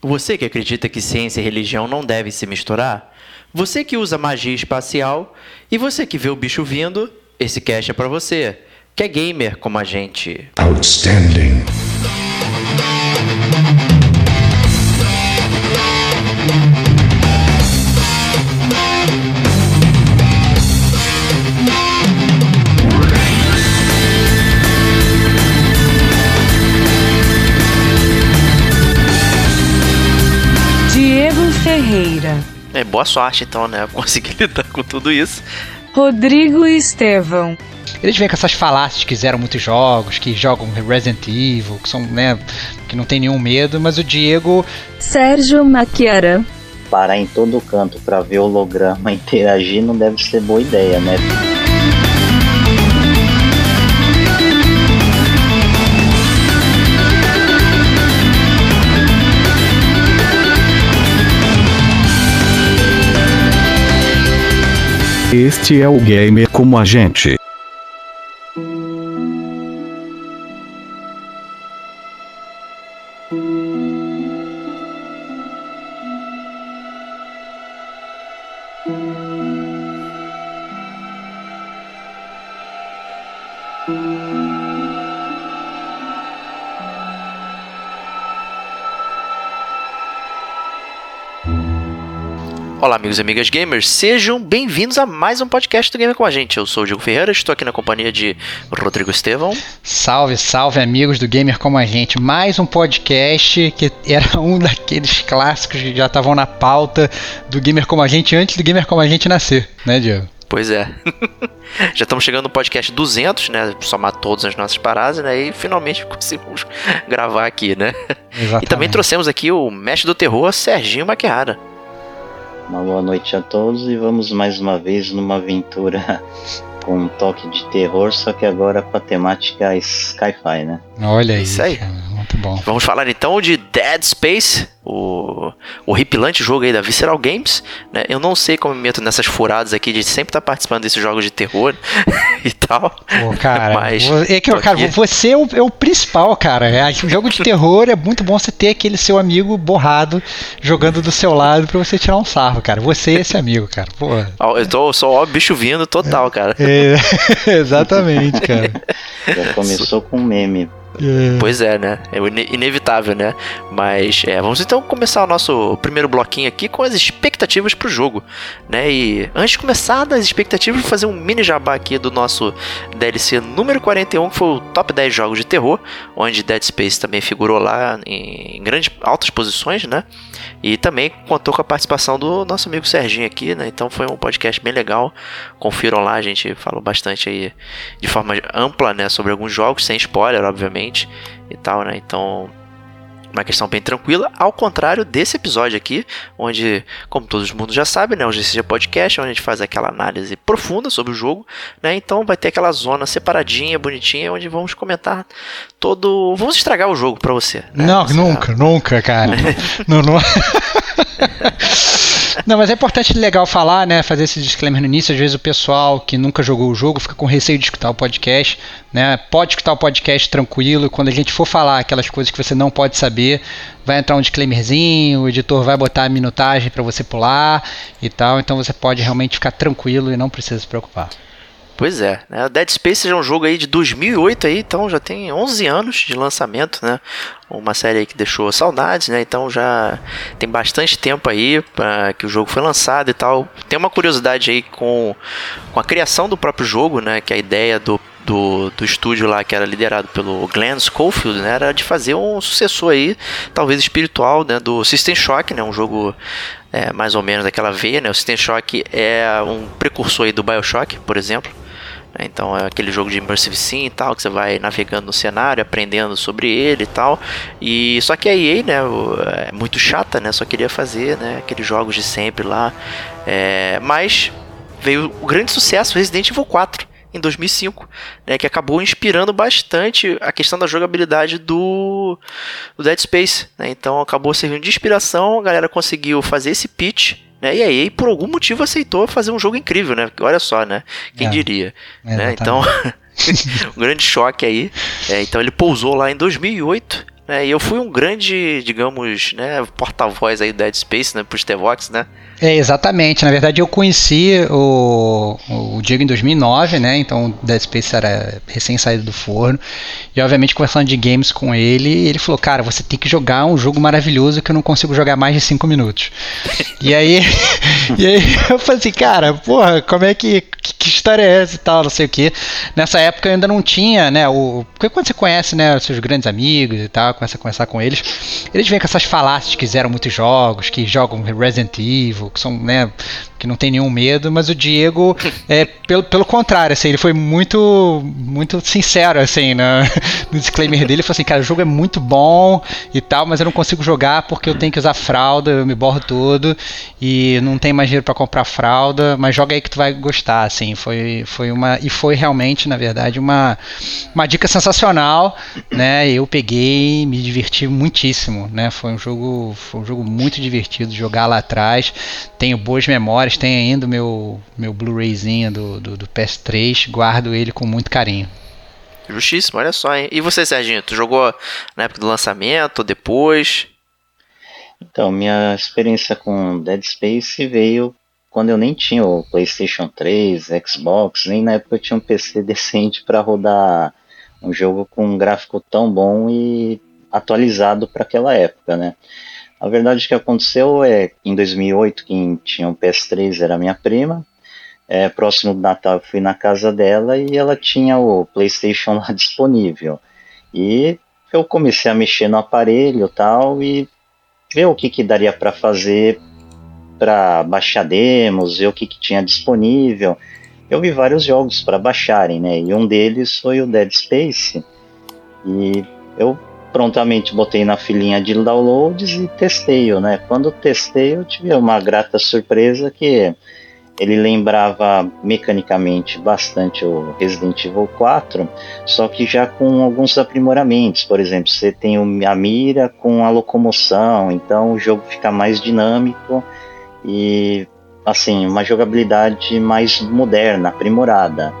Você que acredita que ciência e religião não devem se misturar? Você que usa magia espacial? E você que vê o bicho vindo? Esse cast é para você, que é gamer como a gente. Outstanding. Boa sorte então, né? Conseguir lidar com tudo isso. Rodrigo Estevão. Eles vêm com essas falácias que fizeram muitos jogos, que jogam Resident Evil, que são, né, que não tem nenhum medo, mas o Diego. Sérgio Maquiara. Parar em todo canto para ver o holograma interagir não deve ser boa ideia, né? Este é o gamer como a gente. Amigos e amigas gamers, sejam bem-vindos a mais um podcast do Gamer com a gente. Eu sou o Diego Ferreira, estou aqui na companhia de Rodrigo Estevão. Salve, salve, amigos do Gamer como a gente. Mais um podcast que era um daqueles clássicos que já estavam na pauta do Gamer como a gente antes do Gamer como a gente nascer, né, Diego? Pois é. Já estamos chegando no podcast 200, né? Somar todas as nossas paradas, né? E finalmente conseguimos gravar aqui, né? Exatamente. E também trouxemos aqui o mestre do terror, Serginho Maquiara. Uma boa noite a todos e vamos mais uma vez numa aventura com um toque de terror, só que agora com a temática Sci-Fi, né? Olha aí. Isso aí. Muito bom. Vamos falar então de Dead Space, o, o horripilante jogo aí da Visceral Games, né? Eu não sei como me meto nessas furadas aqui de sempre estar tá participando desses jogos de terror e tal. Pô, cara, mas é que, cara, você é o, é o, principal, cara. É, um jogo de terror é muito bom você ter aquele seu amigo borrado jogando do seu lado pra você tirar um sarro, cara. Você é esse amigo, cara. Pô. Eu tô só ó, bicho vindo total, cara. É, exatamente, cara. Já começou com um meme. É. Pois é, né? É inevitável, né? Mas é, vamos então começar o nosso primeiro bloquinho aqui com as expectativas pro jogo, né? E antes de começar das expectativas, vou fazer um mini jabá aqui do nosso DLC número 41, que foi o top 10 jogos de terror, onde Dead Space também figurou lá em grandes altas posições, né? E também contou com a participação do nosso amigo Serginho aqui, né? Então foi um podcast bem legal. Confiram lá, a gente falou bastante aí de forma ampla, né, sobre alguns jogos, sem spoiler, obviamente, e tal, né? Então uma questão bem tranquila, ao contrário desse episódio aqui, onde, como todo mundo já sabe, né, o GCG Podcast, onde a gente faz aquela análise profunda sobre o jogo, né, então vai ter aquela zona separadinha, bonitinha, onde vamos comentar todo... vamos estragar o jogo para você. Né? Não, nunca, nunca, cara. não, não... Não, mas é importante legal falar, né? Fazer esse disclaimer no início. Às vezes o pessoal que nunca jogou o jogo fica com receio de escutar o podcast, né? Pode escutar o podcast tranquilo. Quando a gente for falar aquelas coisas que você não pode saber, vai entrar um disclaimerzinho, o editor vai botar a minutagem para você pular e tal. Então você pode realmente ficar tranquilo e não precisa se preocupar. Pois é, né? Dead Space é um jogo aí de 2008 aí, então já tem 11 anos de lançamento, né? Uma série que deixou saudades, né? Então já tem bastante tempo aí que o jogo foi lançado e tal. Tem uma curiosidade aí com, com a criação do próprio jogo, né? Que a ideia do do, do estúdio lá que era liderado pelo Glenn Schofield, né, era de fazer um sucessor aí, talvez espiritual, né, do System Shock, né, um jogo é, mais ou menos daquela veia, né, o System Shock é um precursor aí do BioShock, por exemplo? Então é aquele jogo de Immersive Sim e tal, que você vai navegando no cenário, aprendendo sobre ele e tal. E só que a EA, né, é muito chata, né? Só queria fazer, né, aqueles jogos de sempre lá. É, mas veio o grande sucesso Resident Evil 4 em 2005, né, que acabou inspirando bastante a questão da jogabilidade do, do Dead Space. Né, então acabou servindo de inspiração, a galera conseguiu fazer esse pitch né? E aí, por algum motivo, aceitou fazer um jogo incrível, né? Olha só, né? Quem é, diria? né? Então, um grande choque aí. É, então, ele pousou lá em 2008 né? E eu fui um grande, digamos, né, porta-voz aí do Dead Space, né, pro Stevox, né? É, exatamente. Na verdade, eu conheci o, o Diego em 2009, né? Então, Dead Space era recém saído do forno. E, obviamente, conversando de games com ele, ele falou: Cara, você tem que jogar um jogo maravilhoso que eu não consigo jogar mais de 5 minutos. e aí, e aí eu falei assim: Cara, porra, como é que. Que história é essa e tal, não sei o que. Nessa época eu ainda não tinha, né? O, porque quando você conhece, né, os seus grandes amigos e tal, começa a conversar com eles, eles vêm com essas falácias que fizeram muitos jogos, que jogam Resident Evil, que são, né, que não tem nenhum medo, mas o Diego, é, pelo, pelo contrário, assim, ele foi muito, muito sincero, assim, no, no disclaimer dele, ele falou assim, cara, o jogo é muito bom e tal, mas eu não consigo jogar porque eu tenho que usar fralda, eu me borro todo e não tem mais dinheiro para comprar fralda, mas joga aí que tu vai gostar, assim, foi, foi uma, e foi realmente, na verdade, uma, uma dica sensacional, né, eu peguei, me diverti muitíssimo, né, foi um jogo, foi um jogo muito divertido jogar lá atrás, tenho boas memórias, tem ainda o meu, meu Blu-rayzinho do, do, do PS3, guardo ele com muito carinho. Justíssimo, olha só, hein? E você, Serginho, tu jogou na época do lançamento, depois? Então, minha experiência com Dead Space veio quando eu nem tinha o PlayStation 3, Xbox, nem na época eu tinha um PC decente para rodar um jogo com um gráfico tão bom e atualizado para aquela época, né? A verdade que aconteceu é em 2008 quem tinha um PS3 era minha prima. É, próximo do Natal eu fui na casa dela e ela tinha o PlayStation lá disponível. E eu comecei a mexer no aparelho tal e ver o que, que daria para fazer para baixar demos, ver o que, que tinha disponível. Eu vi vários jogos para baixarem, né? E um deles foi o Dead Space. E eu prontamente botei na filinha de downloads e testei, né? Quando testei, eu tive uma grata surpresa que ele lembrava mecanicamente bastante o Resident Evil 4, só que já com alguns aprimoramentos. Por exemplo, você tem a mira com a locomoção, então o jogo fica mais dinâmico e assim, uma jogabilidade mais moderna, aprimorada.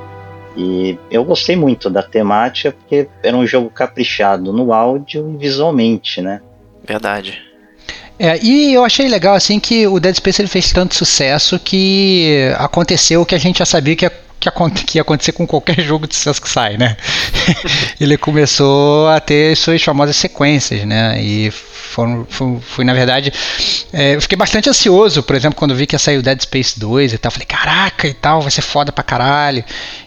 E eu gostei muito da temática porque era um jogo caprichado no áudio e visualmente, né? Verdade. É, e eu achei legal assim que o Dead Space ele fez tanto sucesso que aconteceu o que a gente já sabia que ia, que, que ia acontecer com qualquer jogo de sucesso que sai, né? ele começou a ter suas famosas sequências, né? E foram, foi, foi na verdade. É, eu fiquei bastante ansioso, por exemplo, quando vi que ia sair o Dead Space 2 e tal. Falei, caraca e tal, vai ser foda pra caralho.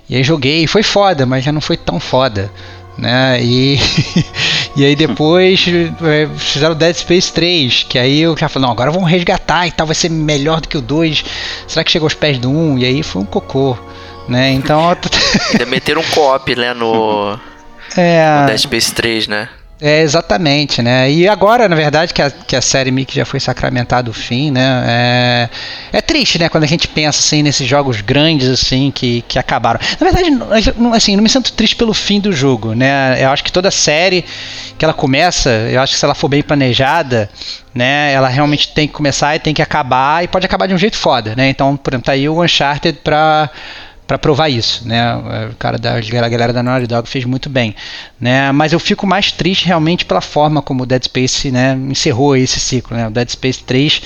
E aí joguei, foi foda, mas já não foi tão foda. Né? E, e aí depois é, fizeram Dead Space 3, que aí eu já falei, não, agora vamos resgatar e tal, vai ser melhor do que o 2. Será que chegou aos pés do 1? E aí foi um cocô. Né? Então. Ainda meteram um co-op né, no, é... no Dead Space 3, né? É, exatamente, né? E agora, na verdade, que a, que a série Mickey já foi sacramentado o fim, né? É, é triste, né? Quando a gente pensa, assim, nesses jogos grandes, assim, que, que acabaram. Na verdade, assim, não me sinto triste pelo fim do jogo, né? Eu acho que toda série que ela começa, eu acho que se ela for bem planejada, né? Ela realmente tem que começar e tem que acabar, e pode acabar de um jeito foda, né? Então, por exemplo, tá aí o Uncharted pra para provar isso, né? O cara da a galera da Naughty Dog fez muito bem, né? Mas eu fico mais triste realmente pela forma como o Dead Space, né, encerrou esse ciclo, né? O Dead Space 3,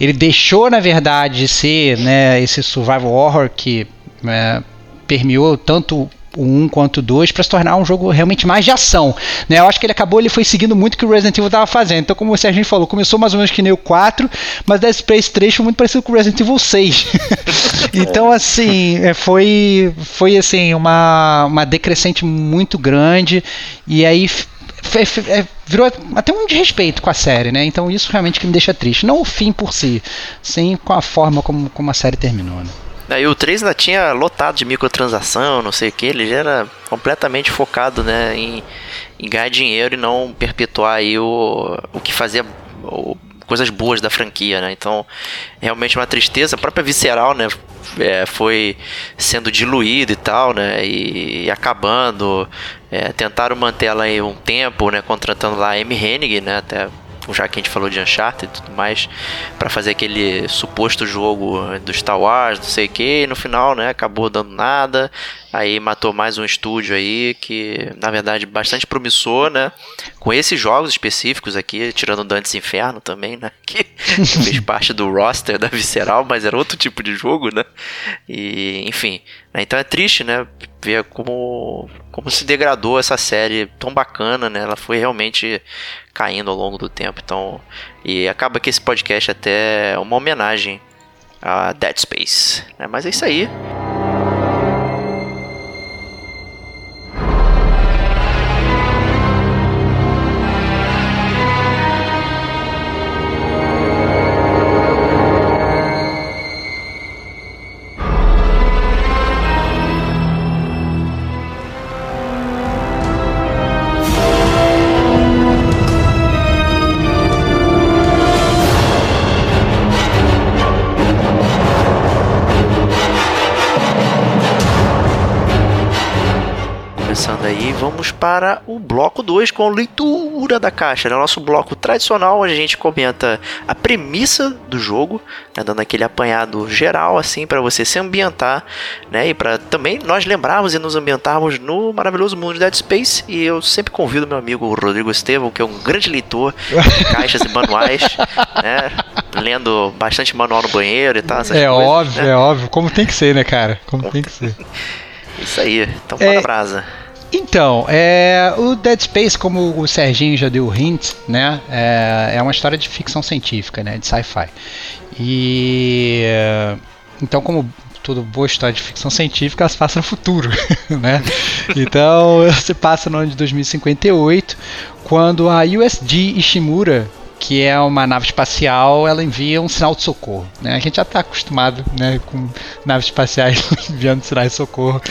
ele deixou na verdade de ser, né, esse survival horror que é, permeou tanto o 1 quanto o 2 para se tornar um jogo realmente mais de ação. Né? Eu acho que ele acabou, ele foi seguindo muito o que o Resident Evil estava fazendo. Então, como a gente falou, começou mais ou menos que nem o 4, mas Dead Space 3 foi muito parecido com o Resident Evil 6. então, assim, é, foi, foi assim, uma, uma decrescente muito grande. E aí é, virou até um desrespeito com a série, né? Então isso realmente que me deixa triste. Não o fim por si, sim com a forma como, como a série terminou. Né? Aí o 3 ainda tinha lotado de microtransação, não sei o que, ele já era completamente focado né, em, em ganhar dinheiro e não perpetuar aí o, o que fazia o, coisas boas da franquia, né? Então, realmente uma tristeza. A própria Visceral, né? É, foi sendo diluída e tal, né? E, e acabando. É, tentaram manter ela aí um tempo, né? Contratando lá a Amy Hennig, né? Até já que a gente falou de Uncharted e tudo mais, para fazer aquele suposto jogo do Star Wars, não sei o que, e no final, né, acabou dando nada. Aí matou mais um estúdio aí que, na verdade, bastante promissor, né? Com esses jogos específicos aqui, tirando Dantes Inferno também, né? Que fez parte do roster da Visceral, mas era outro tipo de jogo, né? E, enfim. Né? Então é triste, né? Ver como, como se degradou essa série tão bacana, né? Ela foi realmente caindo ao longo do tempo. Então, e acaba que esse podcast até é uma homenagem a Dead Space. Né? Mas é isso aí. Para o bloco 2 com a leitura da caixa. Né? Nosso bloco tradicional, onde a gente comenta a premissa do jogo, né? dando aquele apanhado geral assim para você se ambientar, né? E para também nós lembrarmos e nos ambientarmos no maravilhoso mundo de Dead Space. E eu sempre convido meu amigo Rodrigo Estevam, que é um grande leitor de caixas e manuais, né? Lendo bastante manual no banheiro e tal. é coisas, óbvio, né? é óbvio. Como tem que ser, né, cara? Como, Como tem que ser. Isso aí. Então, é... brasa. Então, é, o Dead Space, como o Serginho já deu o hint, né, é, é uma história de ficção científica, né, de sci-fi. E então, como toda boa história de ficção científica, ela se passa no futuro, né? Então, se passa no ano de 2058, quando a USG Ishimura que é uma nave espacial, ela envia um sinal de socorro. Né? A gente já está acostumado né, com naves espaciais enviando sinais de socorro.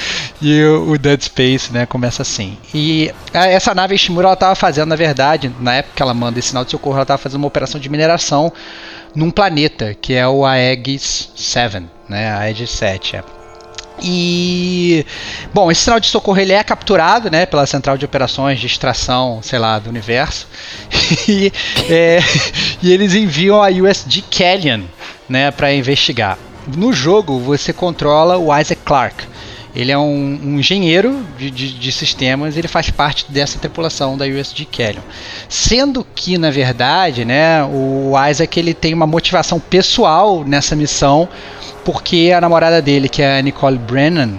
E o, o, Dead Space né, começa assim. E essa nave Ishimura estava fazendo, na verdade, na época que ela manda esse sinal de socorro, ela estava fazendo uma operação de mineração num planeta, que é o Aegis 7, né, Aegis 7. É. E bom, esse sinal de socorro ele é capturado, né, pela central de operações de extração, sei lá, do universo. e, é, e eles enviam a USG Callion, né, para investigar. No jogo você controla o Isaac Clarke. Ele é um, um engenheiro de, de, de, sistemas, ele faz parte dessa tripulação da USG Callion. Sendo que, na verdade, né, o Isaac ele tem uma motivação pessoal nessa missão porque a namorada dele, que é a Nicole Brennan,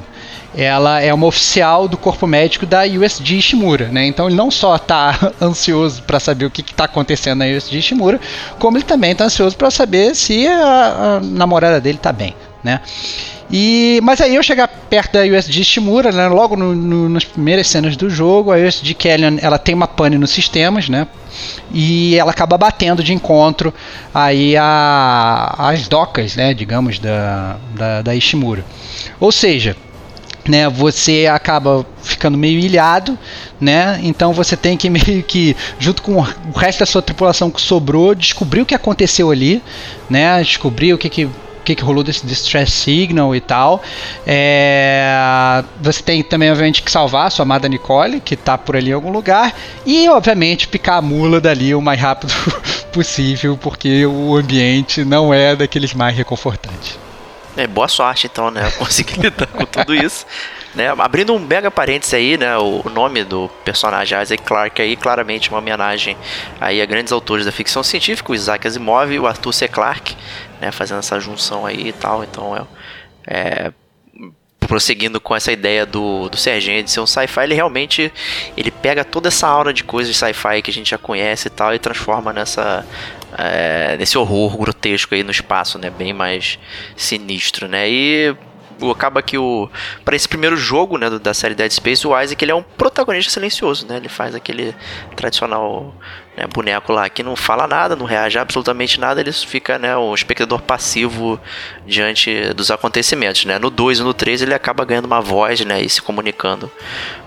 ela é uma oficial do corpo médico da USG Ishimura, né? Então ele não só está ansioso para saber o que está acontecendo na USG Ishimura, como ele também está ansioso para saber se a, a, namorada dele está bem, né? E, mas aí eu chegar perto da USG Shimura, né, logo no, no, nas primeiras cenas do jogo, a USG Kellyan ela tem uma pane nos sistemas, né? E ela acaba batendo de encontro aí a, as docas, né, digamos, da, da, da Ishimura. Ou seja, né, você acaba ficando meio ilhado, né? Então você tem que meio que junto com o resto da sua tripulação que sobrou, descobrir o que aconteceu ali, né? Descobrir o que, que que, que rolou desse distress signal e tal. É, você tem também, obviamente, que salvar a sua amada Nicole, que está por ali em algum lugar. E, obviamente, picar a mula dali o mais rápido possível, porque o ambiente não é daqueles mais reconfortantes. É, boa sorte então, né? Conseguir lidar com tudo isso. Né? Abrindo um mega parênteses aí, né? O nome do personagem Isaac Clarke aí, claramente uma homenagem aí a grandes autores da ficção científica, o Isaac Asimov e o Arthur C. Clarke, né, fazendo essa junção aí e tal. Então, é, é prosseguindo com essa ideia do, do Serginho de ser um sci-fi, ele realmente ele pega toda essa aura de coisas de sci-fi que a gente já conhece e tal e transforma nessa é, nesse horror grotesco aí no espaço, né, bem mais sinistro, né? E acaba que o para esse primeiro jogo, né, da série Dead Space, o Isaac ele é um protagonista silencioso, né? Ele faz aquele tradicional né, boneco lá que não fala nada, não reage a absolutamente nada, ele fica né, um espectador passivo diante dos acontecimentos. Né? No 2 e no 3 ele acaba ganhando uma voz né, e se comunicando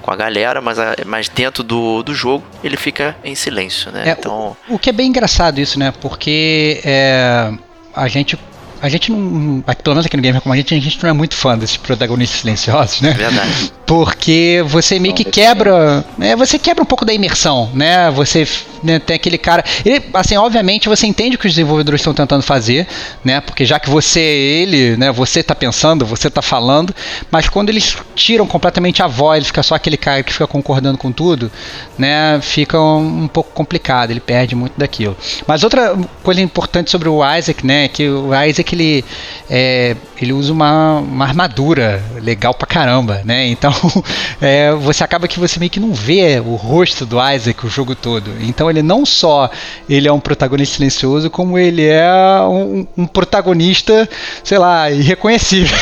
com a galera, mas, a, mas dentro do, do jogo ele fica em silêncio. Né? É, então... o, o que é bem engraçado isso, né? Porque é, a gente a gente não. Pelo menos aqui no Gamer como a gente, a gente não é muito fã desses protagonistas silenciosos, né? Verdade. Porque você meio que quebra. É, você quebra um pouco da imersão, né? Você né, tem aquele cara. Ele, assim, obviamente você entende o que os desenvolvedores estão tentando fazer, né? Porque já que você é ele, né? Você tá pensando, você tá falando, mas quando eles tiram completamente a voz, fica só aquele cara que fica concordando com tudo, né? Fica um, um pouco complicado, ele perde muito daquilo. Mas outra coisa importante sobre o Isaac, né? É que o Isaac ele, é, ele usa uma, uma armadura legal pra caramba, né? Então é, você acaba que você meio que não vê o rosto do Isaac o jogo todo. Então ele não só ele é um protagonista silencioso, como ele é um, um protagonista, sei lá, irreconhecível.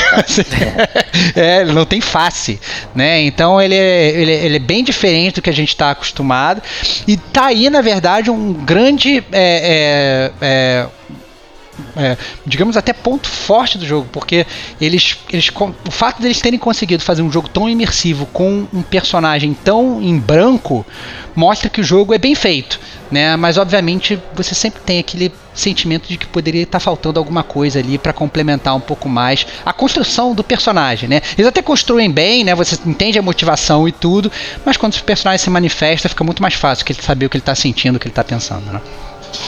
é, ele não tem face, né? Então ele é, ele, ele é bem diferente do que a gente está acostumado. E tá aí, na verdade, um grande. é, é, é, é, digamos até ponto forte do jogo, porque eles, eles o fato deles terem conseguido fazer um jogo tão imersivo com um personagem tão em branco mostra que o jogo é bem feito, né? Mas obviamente você sempre tem aquele sentimento de que poderia estar faltando alguma coisa ali para complementar um pouco mais a construção do personagem, né? Eles até construem bem, né? Você entende a motivação e tudo, mas quando o personagem se manifesta fica muito mais fácil que ele saber o que ele está sentindo, o que ele está pensando, né?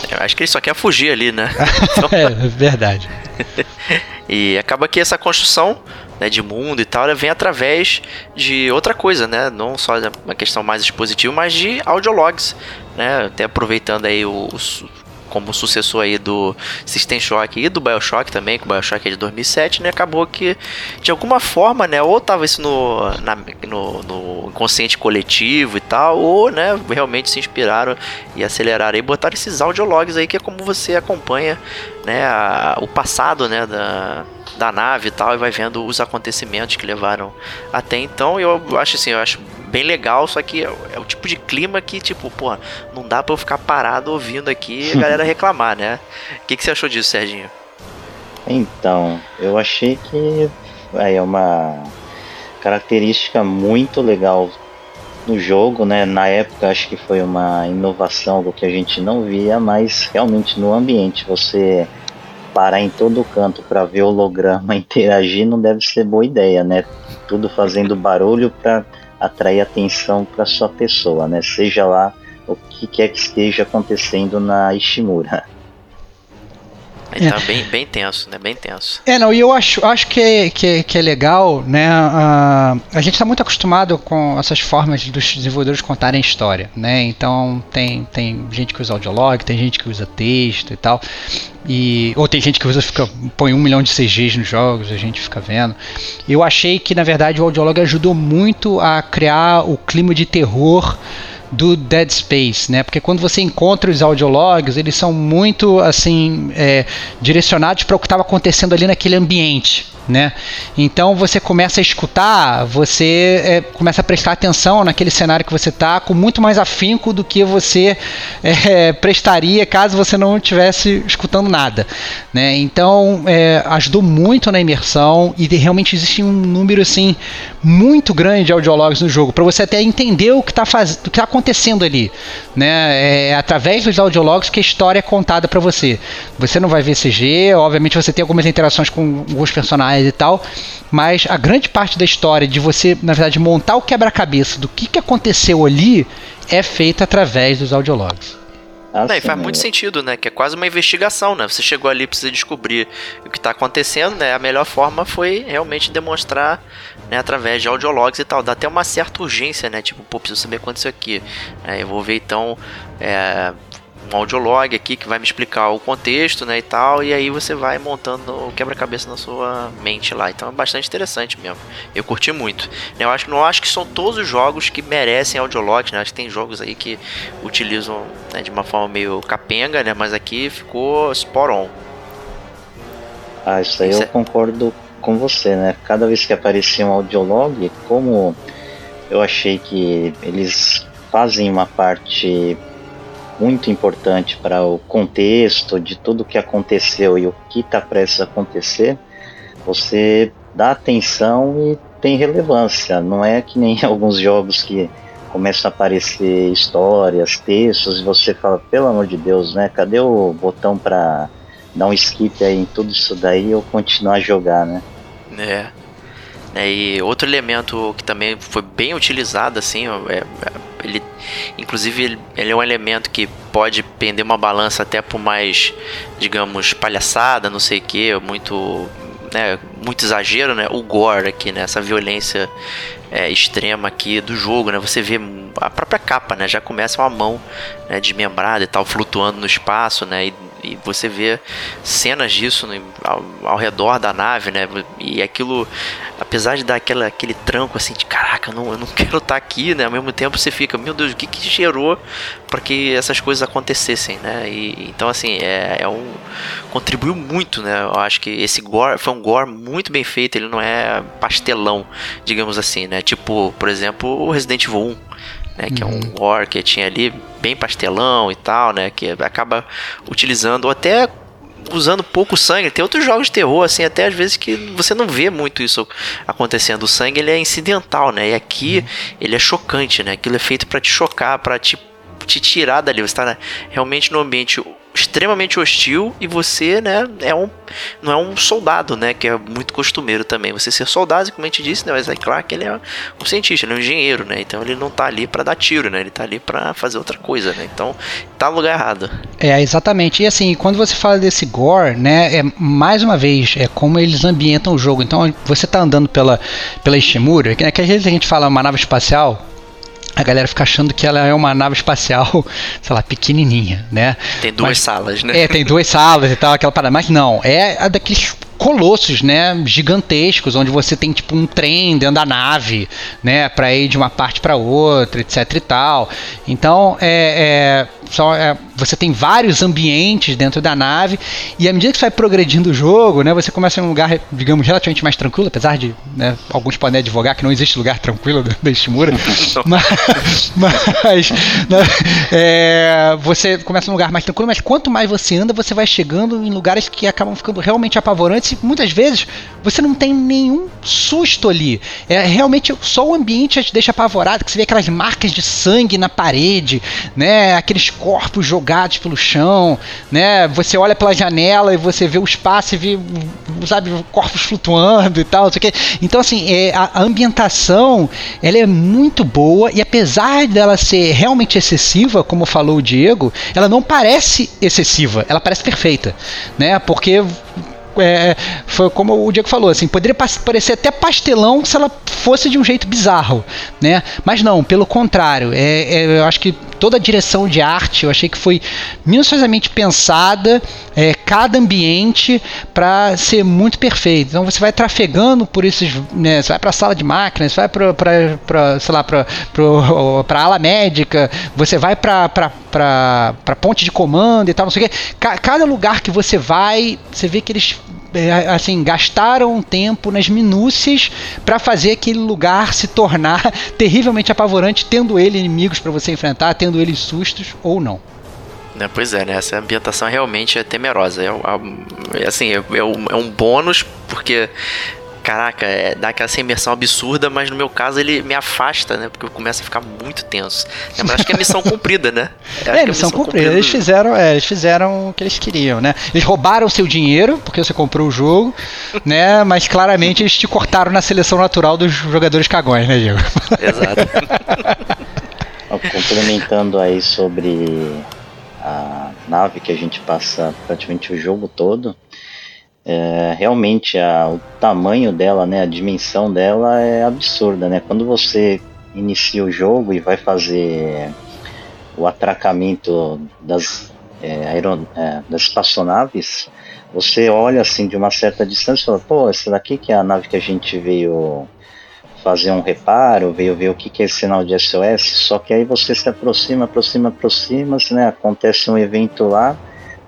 Eu acho que ele só quer fugir ali, né? Então, É verdade. E acaba que essa construção né, de mundo e tal, ela vem através de outra coisa, né? Não só uma questão mais expositiva, mas de audiologs, né? Até aproveitando aí o, o como sucessor aí do System Shock e do BioShock também, que o BioShock é de 2007, né? Acabou que, de alguma forma, né? Ou tava isso no, na- no, no inconsciente coletivo e tal, ou, né? Realmente se inspiraram e aceleraram e botaram esses audiologs aí, que é como você acompanha, né? a- o passado, né? Da, da nave e tal, e vai vendo os acontecimentos que levaram até então. Eu acho assim, eu acho bem legal, só que é o- é o tipo de clima que, tipo, pô, não dá pra eu ficar parado ouvindo aqui a galera reclamar, né? O que, que você achou disso, Serginho? Então, eu achei que aí é uma característica muito legal no jogo, né? Na época acho que foi uma inovação do que a gente não via, mas realmente no ambiente você parar em todo canto para ver holograma interagir não deve ser boa ideia, né? Tudo fazendo barulho para atrair atenção para sua pessoa, né? Seja lá o que quer que esteja acontecendo na Ishimura. Aí tá bem, bem tenso, né? Bem tenso. É, não, e eu acho, acho que, é, que, é- que é legal, né? A, a gente está muito acostumado com essas formas dos desenvolvedores contarem história, né? Então tem, tem gente que usa audiolog, tem gente que usa texto e tal. E, ou tem gente que usa, fica, põe um milhão de CGs nos jogos, a gente fica vendo. Eu achei que, na verdade, o audiolog ajudou muito a criar o clima de terror do Dead Space, né? Porque quando você encontra os audiologs, eles são muito assim é, direcionados para o que estava acontecendo ali naquele ambiente, né? Então você começa a escutar, você é, começa a prestar atenção naquele cenário que você tá com muito mais afinco do que você é, prestaria caso você não estivesse escutando nada, né? Então é, ajudou muito na imersão e realmente existe um número assim muito grande de audiologs no jogo para você até entender o que está tá acontecendo ali, né? É através dos audiologs que a história é contada para você. Você não vai ver CG, obviamente você tem algumas interações com os personagens e tal, mas a grande parte da história de você, na verdade, montar o quebra-cabeça do que, que aconteceu ali é feita através dos audiologs. Ah, Não, e faz né? muito sentido, né? Que é quase uma investigação, né? Você chegou ali precisa descobrir o que tá acontecendo, né? A melhor forma foi realmente demonstrar, né? Através de audiologs e tal. Dá até uma certa urgência, né? Tipo, pô, preciso saber o que aconteceu aqui. É, eu vou ver então é, um audiolog aqui que vai me explicar o contexto, né? E tal. E aí você vai montando o quebra-cabeça na sua mente lá. Então é bastante interessante mesmo. Eu curti muito. Eu acho que não acho que são todos os jogos que merecem audiologs, né? Acho que tem jogos aí que utilizam né, de uma forma meio capenga, né? Mas aqui ficou spot on. Ah, isso aí Isso eu é- concordo com você, né? Cada vez que aparecia um audiolog, como eu achei que eles fazem uma parte muito importante para o contexto de tudo que aconteceu e o que está prestes a acontecer, você dá atenção e tem relevância. Não é que nem alguns jogos que começam a aparecer histórias, textos, e você fala, pelo amor de Deus, né? Cadê o botão para dar um skip aí em tudo isso daí ou continuar a jogar, né? É. É, e outro elemento que também foi bem utilizado, assim, é, é, ele, inclusive ele, é um elemento que pode pender uma balança até por mais, digamos, palhaçada, não sei o que, muito, né, muito exagero, né? O gore aqui, né? Essa violência é, extrema aqui do jogo, né? Você vê a própria capa, né? Já começa uma mão né, desmembrada e tal, flutuando no espaço, né? E e você vê cenas disso né, ao, ao, redor da nave, né? E aquilo, apesar de dar aquela, aquele tranco assim de caraca, não, eu não quero estar tá aqui, né? Ao mesmo tempo você fica, meu Deus, o que que gerou para que essas coisas acontecessem, né? E, então assim, é, é um contribuiu muito, né? Eu acho que esse gore foi um gore muito bem feito, ele não é pastelão, digamos assim, né? Tipo, por exemplo, o Resident Evil 1 né, que é um uhum. war que tinha ali bem pastelão e tal, né, que acaba utilizando ou até usando pouco sangue. Tem outros jogos de terror assim, até às vezes que você não vê muito isso acontecendo. O sangue ele é incidental, né? E aqui uhum. ele é chocante, né? Aquilo é feito para te chocar, para te te tirar dali. Você está realmente no ambiente extremamente hostil e você, né, é um, não é um soldado, né, que é muito costumeiro também. Você ser soldado, como a gente disse, né, mas é claro que ele é um cientista, ele é um engenheiro, né, então ele não tá ali para dar tiro, né, ele tá ali para fazer outra coisa, né, então tá no lugar errado. É, exatamente, e assim, quando você fala desse gore, né, é, mais uma vez, é como eles ambientam o jogo, então você tá andando pela, pela Ishimura, que, né, que às vezes a gente fala uma nave espacial, a galera fica achando que ela é uma nave espacial, sei lá, pequenininha, né? Tem duas Mas, salas, né? É, tem duas salas e tal, aquela parada. Mas não, é a daqueles colossos, né, gigantescos, onde você tem tipo um trem dentro da nave, né, para ir de uma parte para outra, etc e tal. Então, é, é, só, é, você tem vários ambientes dentro da nave e à medida que você vai progredindo o jogo, né, você começa em um lugar, digamos, relativamente mais tranquilo, apesar de né, alguns podem advogar que não existe lugar tranquilo da Shimura, mas, mas né, é, você começa num lugar mais tranquilo, mas quanto mais você anda, você vai chegando em lugares que acabam ficando realmente apavorantes muitas vezes você não tem nenhum susto ali. É realmente só o ambiente te deixa apavorado, que você vê aquelas marcas de sangue na parede, né? Aqueles corpos jogados pelo chão, né? Você olha pela janela e você vê o espaço e vê, sabe, corpos flutuando e tal, Então assim, é, a, a ambientação, ela é muito boa e apesar dela ser realmente excessiva, como falou o Diego, ela não parece excessiva, ela parece perfeita, né? Porque é, foi como o Diego falou, assim, poderia parecer até pastelão se ela fosse de um jeito bizarro, né? Mas não, pelo contrário, é, é, eu acho que toda a direção de arte eu achei que foi minuciosamente pensada, é, cada ambiente para ser muito perfeito. Então você vai trafegando por esses, né, você vai para a sala de máquinas, vai para, sei lá, para para ala médica, você vai para para ponte de comando e tal, não sei o quê. Cada lugar que você vai, você vê que eles assim, gastaram tempo nas minúcias para fazer aquele lugar se tornar terrivelmente apavorante, tendo ele inimigos para você enfrentar, tendo ele sustos ou não. É, pois é, né? Essa ambientação realmente é temerosa. É, é assim, é, é, um, é um bônus, porque caraca, é, dá aquela imersão absurda, mas no meu caso ele me afasta, né? Porque eu começo a ficar muito tenso. É, mas acho que é missão cumprida, né? É, é missão, cumprida. cumprida. Eles fizeram, é, eles fizeram o que eles queriam, né? Eles roubaram seu dinheiro, porque você comprou o jogo, né? Mas claramente eles te cortaram na seleção natural dos jogadores cagões, né, Diego? Exato. Complementando aí sobre a nave que a gente passa praticamente o jogo todo, é, realmente a, o tamanho dela, né, a dimensão dela é absurda, né? Quando você inicia o jogo e vai fazer o atracamento das, é, aeron, é, das espaçonaves, você olha assim de uma certa distância e fala, pô, essa daqui que é a nave que a gente veio fazer um reparo, veio ver o que, que é esse sinal de SOS, só que aí você se aproxima, aproxima, aproxima, né, acontece um evento lá,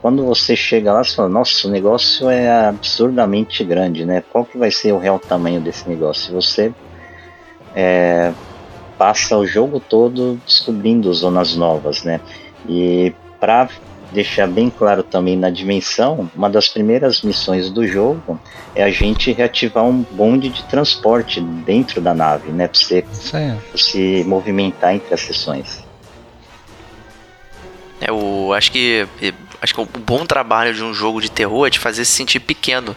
quando você chega lá, você fala, nossa, o negócio é absurdamente grande, né? Qual que vai ser o real tamanho desse negócio? Você é, passa o jogo todo descobrindo zonas novas, né? E para deixar bem claro também na dimensão, uma das primeiras missões do jogo é a gente reativar um bonde de transporte dentro da nave, né? Para você se movimentar entre as sessões. É, o, acho que acho que o bom trabalho de um jogo de terror é te fazer se sentir pequeno.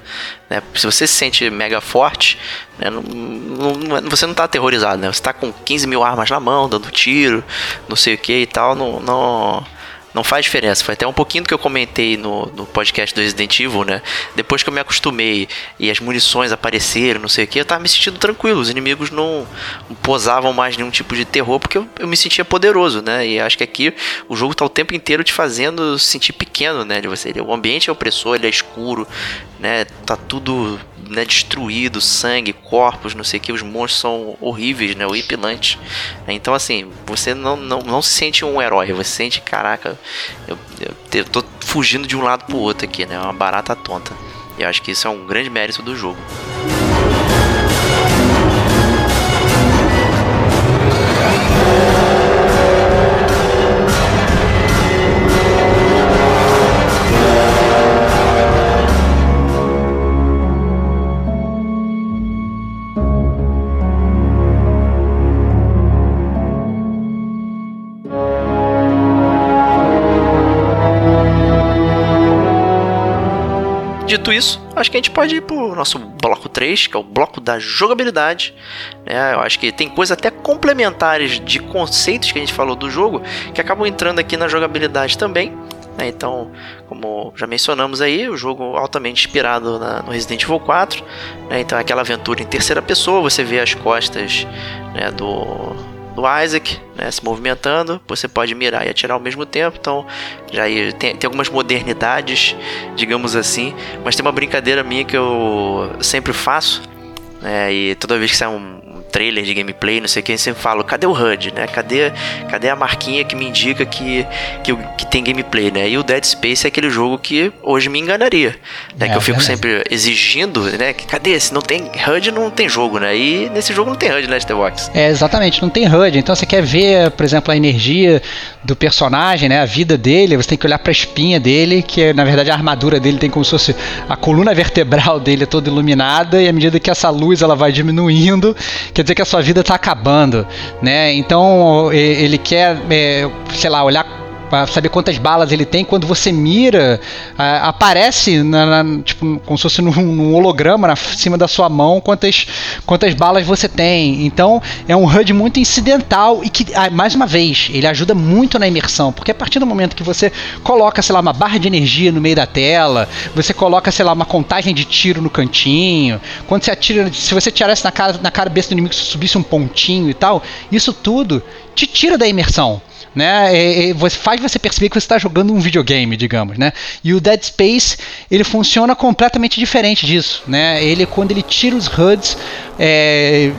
Né? Se você se sente mega forte, né? não, não, você não está aterrorizado, né? Você está com 15 mil armas na mão, dando tiro, não sei o que e tal, não, não não faz diferença. Foi até um pouquinho do que eu comentei no, no podcast do Resident Evil, né? Depois que eu me acostumei e as munições apareceram, não sei o que, eu tava me sentindo tranquilo. Os inimigos não, posavam mais nenhum tipo de terror porque eu, eu, me sentia poderoso, né? E acho que aqui o jogo tá o tempo inteiro te fazendo sentir pequeno, né? De você. O ambiente é opressor, ele é escuro, né? Tá tudo né, destruído, sangue, corpos, não sei o que, os monstros são horríveis, né, horripilantes. Então, assim, você não, não, não se sente um herói, você sente, caraca, eu, eu, eu tô fugindo de um lado pro outro aqui, né, é uma barata tonta. E eu acho que isso é um grande mérito do jogo. Dito isso, acho que a gente pode ir pro nosso bloco 3, que é o bloco da jogabilidade. Né? Eu acho que tem coisas até complementares de conceitos que a gente falou do jogo que acabam entrando aqui na jogabilidade também. Né? Então, como já mencionamos aí, o jogo altamente inspirado na, no Resident Evil 4. Né? Então, é aquela aventura em terceira pessoa, você vê as costas né, do do Isaac, né, se movimentando, você pode mirar e atirar ao mesmo tempo, então já tem, tem algumas modernidades, digamos assim, mas tem uma brincadeira minha que eu sempre faço, né, e toda vez que sai um, trailer de gameplay, não sei quem, sempre falo, cadê o HUD, né? Cadê, cadê a marquinha que me indica que, que, que tem gameplay, né? E o Dead Space é aquele jogo que hoje me enganaria, né? É, que eu fico sempre exigindo, né? Que, cadê? Se não tem HUD, não tem jogo, né? E nesse jogo não tem HUD, né, The Box? É, exatamente, não tem HUD. Então você quer ver, por exemplo, a energia do personagem, né? A vida dele, você tem que olhar para a espinha dele, que é, na verdade a armadura dele tem como se fosse a coluna vertebral dele é toda iluminada e à medida que essa luz ela vai diminuindo, quer dizer que a sua vida está acabando, né? Então ele quer, é, sei lá, olhar para saber quantas balas ele tem. Quando você mira, aparece na, na, tipo, como se fosse num, num, holograma na cima da sua mão quantas, quantas balas você tem. Então é um HUD muito incidental e que, mais uma vez, ele ajuda muito na imersão, porque a partir do momento que você coloca, sei lá, uma barra de energia no meio da tela, você coloca, sei lá, uma contagem de tiro no cantinho, quando você atira, se você tirasse na cara, na cabeça do inimigo, se subisse um pontinho e tal, isso tudo te tira da imersão né? Você faz você perceber que você está jogando um videogame, digamos, né? E o Dead Space ele funciona completamente diferente disso, né? Ele quando ele tira os HUDs, é,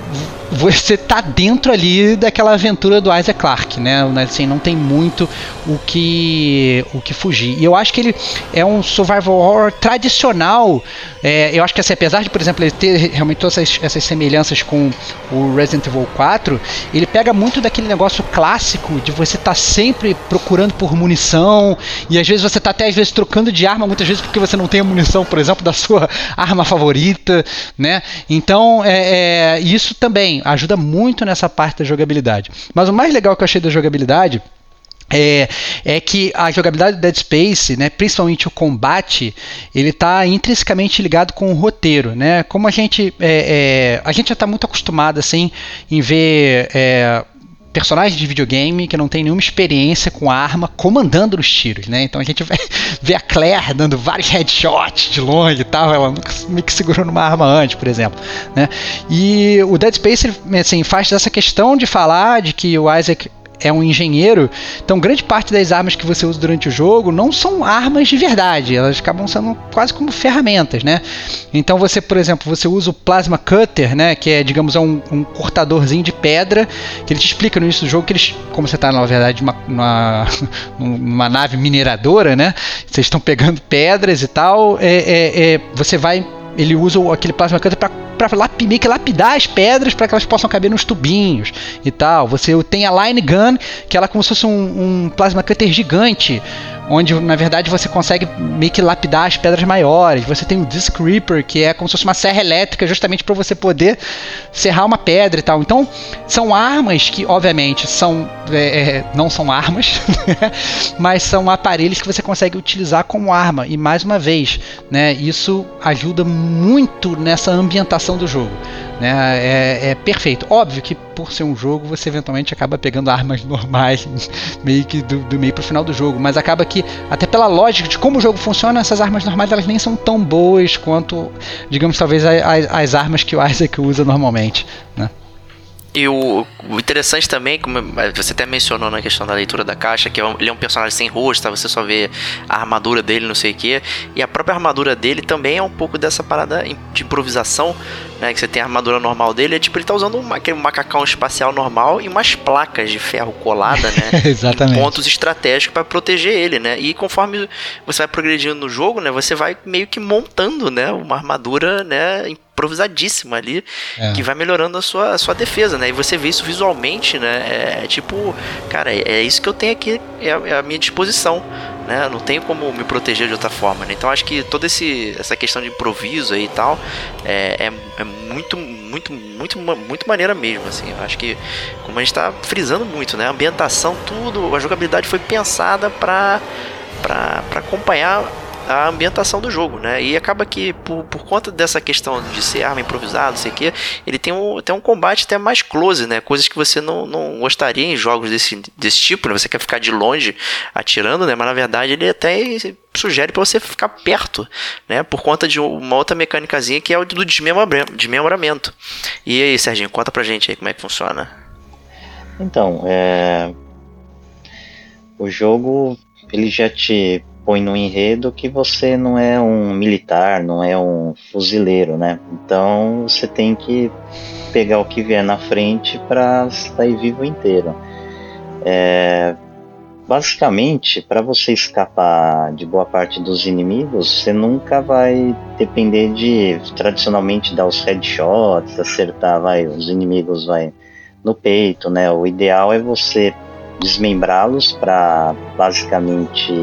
você tá dentro ali daquela aventura do Isaac Clarke, né? Assim, não tem muito o que o que fugir. E eu acho que ele é um survival horror tradicional. É, eu acho que assim, apesar de, por exemplo, ele ter realmente todas essas, essas, semelhanças com o Resident Evil 4, ele pega muito daquele negócio clássico de você tá sempre procurando por munição e às vezes você tá até às vezes trocando de arma muitas vezes porque você não tem a munição, por exemplo, da sua arma favorita, né? Então, é, é isso também ajuda muito nessa parte da jogabilidade. Mas o mais legal que eu achei da jogabilidade é, é, que a jogabilidade do Dead Space, né, principalmente o combate, ele está intrinsecamente ligado com o roteiro, né? Como a gente é, é, a gente já está muito acostumado assim em ver é, personagem de videogame que não tem nenhuma experiência com arma comandando os tiros, né? Então a gente ver a Claire dando vários headshots de longe e tal, ela nunca meio que segurou numa arma antes, por exemplo, né? E o Dead Space assim, faz dessa questão de falar de que o Isaac é um engenheiro, então grande parte das armas que você usa durante o jogo não são armas de verdade, elas acabam sendo quase como ferramentas, né? Então você, por exemplo, você usa o Plasma Cutter, né, que é, digamos, um, um cortadorzinho de pedra, que ele te explica no início do jogo que eles, como você está na verdade numa, numa, nave mineradora, né, vocês estão pegando pedras e tal, é, é, é você vai ele usa aquele plasma cutter para lap, meio que lapidar as pedras para que elas possam caber nos tubinhos e tal. Você tem a line gun, que ela é como se fosse um, um plasma cutter gigante onde na verdade você consegue meio que lapidar as pedras maiores. Você tem o Disc Reaper, que é como se fosse uma serra elétrica, justamente para você poder serrar uma pedra e tal. Então, são armas que, obviamente, são é, é não são armas, mas são aparelhos que você consegue utilizar como arma. E mais uma vez, né, isso ajuda muito nessa ambientação do jogo. Né? É, é, perfeito. Óbvio que por ser um jogo, você eventualmente acaba pegando armas normais, meio que do, do meio pro final do jogo. Mas acaba que, até pela lógica de como o jogo funciona, essas armas normais elas nem são tão boas quanto, digamos, talvez as, as armas que o Isaac usa normalmente. Né? E o, o, interessante também, como você até mencionou na questão da leitura da caixa, que é ele é um personagem sem rosto, tá? você só vê a armadura dele, não sei o que. E a própria armadura dele também é um pouco dessa parada de improvisação, né? Que você tem a armadura normal dele, é tipo, ele tá usando um, aquele macacão espacial normal e umas placas de ferro colada, né? Exatamente. Em pontos estratégicos para proteger ele, né? E conforme você vai progredindo no jogo, né? Você vai meio que montando, né? Uma armadura, né? improvisadíssima ali, é. que vai melhorando a sua, a sua defesa, né? E você vê isso visualmente, né? É, é tipo, cara, é, é, isso que eu tenho aqui, é, é a minha disposição. Né? Não tenho como me proteger de outra forma. Né? Então acho que toda esse, essa questão de improviso aí e tal é, é, é, muito, muito, muito, muito maneira mesmo. Assim. Acho que, como a gente está frisando muito, né? a ambientação, tudo, a jogabilidade foi pensada para acompanhar a ambientação do jogo, né? E acaba que, por, por conta dessa questão de ser arma improvisada, não sei o que, ele tem um, tem um combate até mais close, né? Coisas que você não, não gostaria em jogos desse, desse tipo, né? Você quer ficar de longe atirando, né? Mas na verdade ele até sugere para você ficar perto, né? Por conta de uma outra mecânicazinha que é o do desmembramento. E aí, Serginho, conta pra gente aí como é que funciona. Então, é... o jogo ele já te põe no enredo que você não é um militar, não é um fuzileiro, né? Então você tem que pegar o que vier na frente para sair vivo inteiro. É, basicamente, para você escapar de boa parte dos inimigos, você nunca vai depender de tradicionalmente dar os headshots, acertar vai, os inimigos vai no peito, né? O ideal é você desmembrá-los para basicamente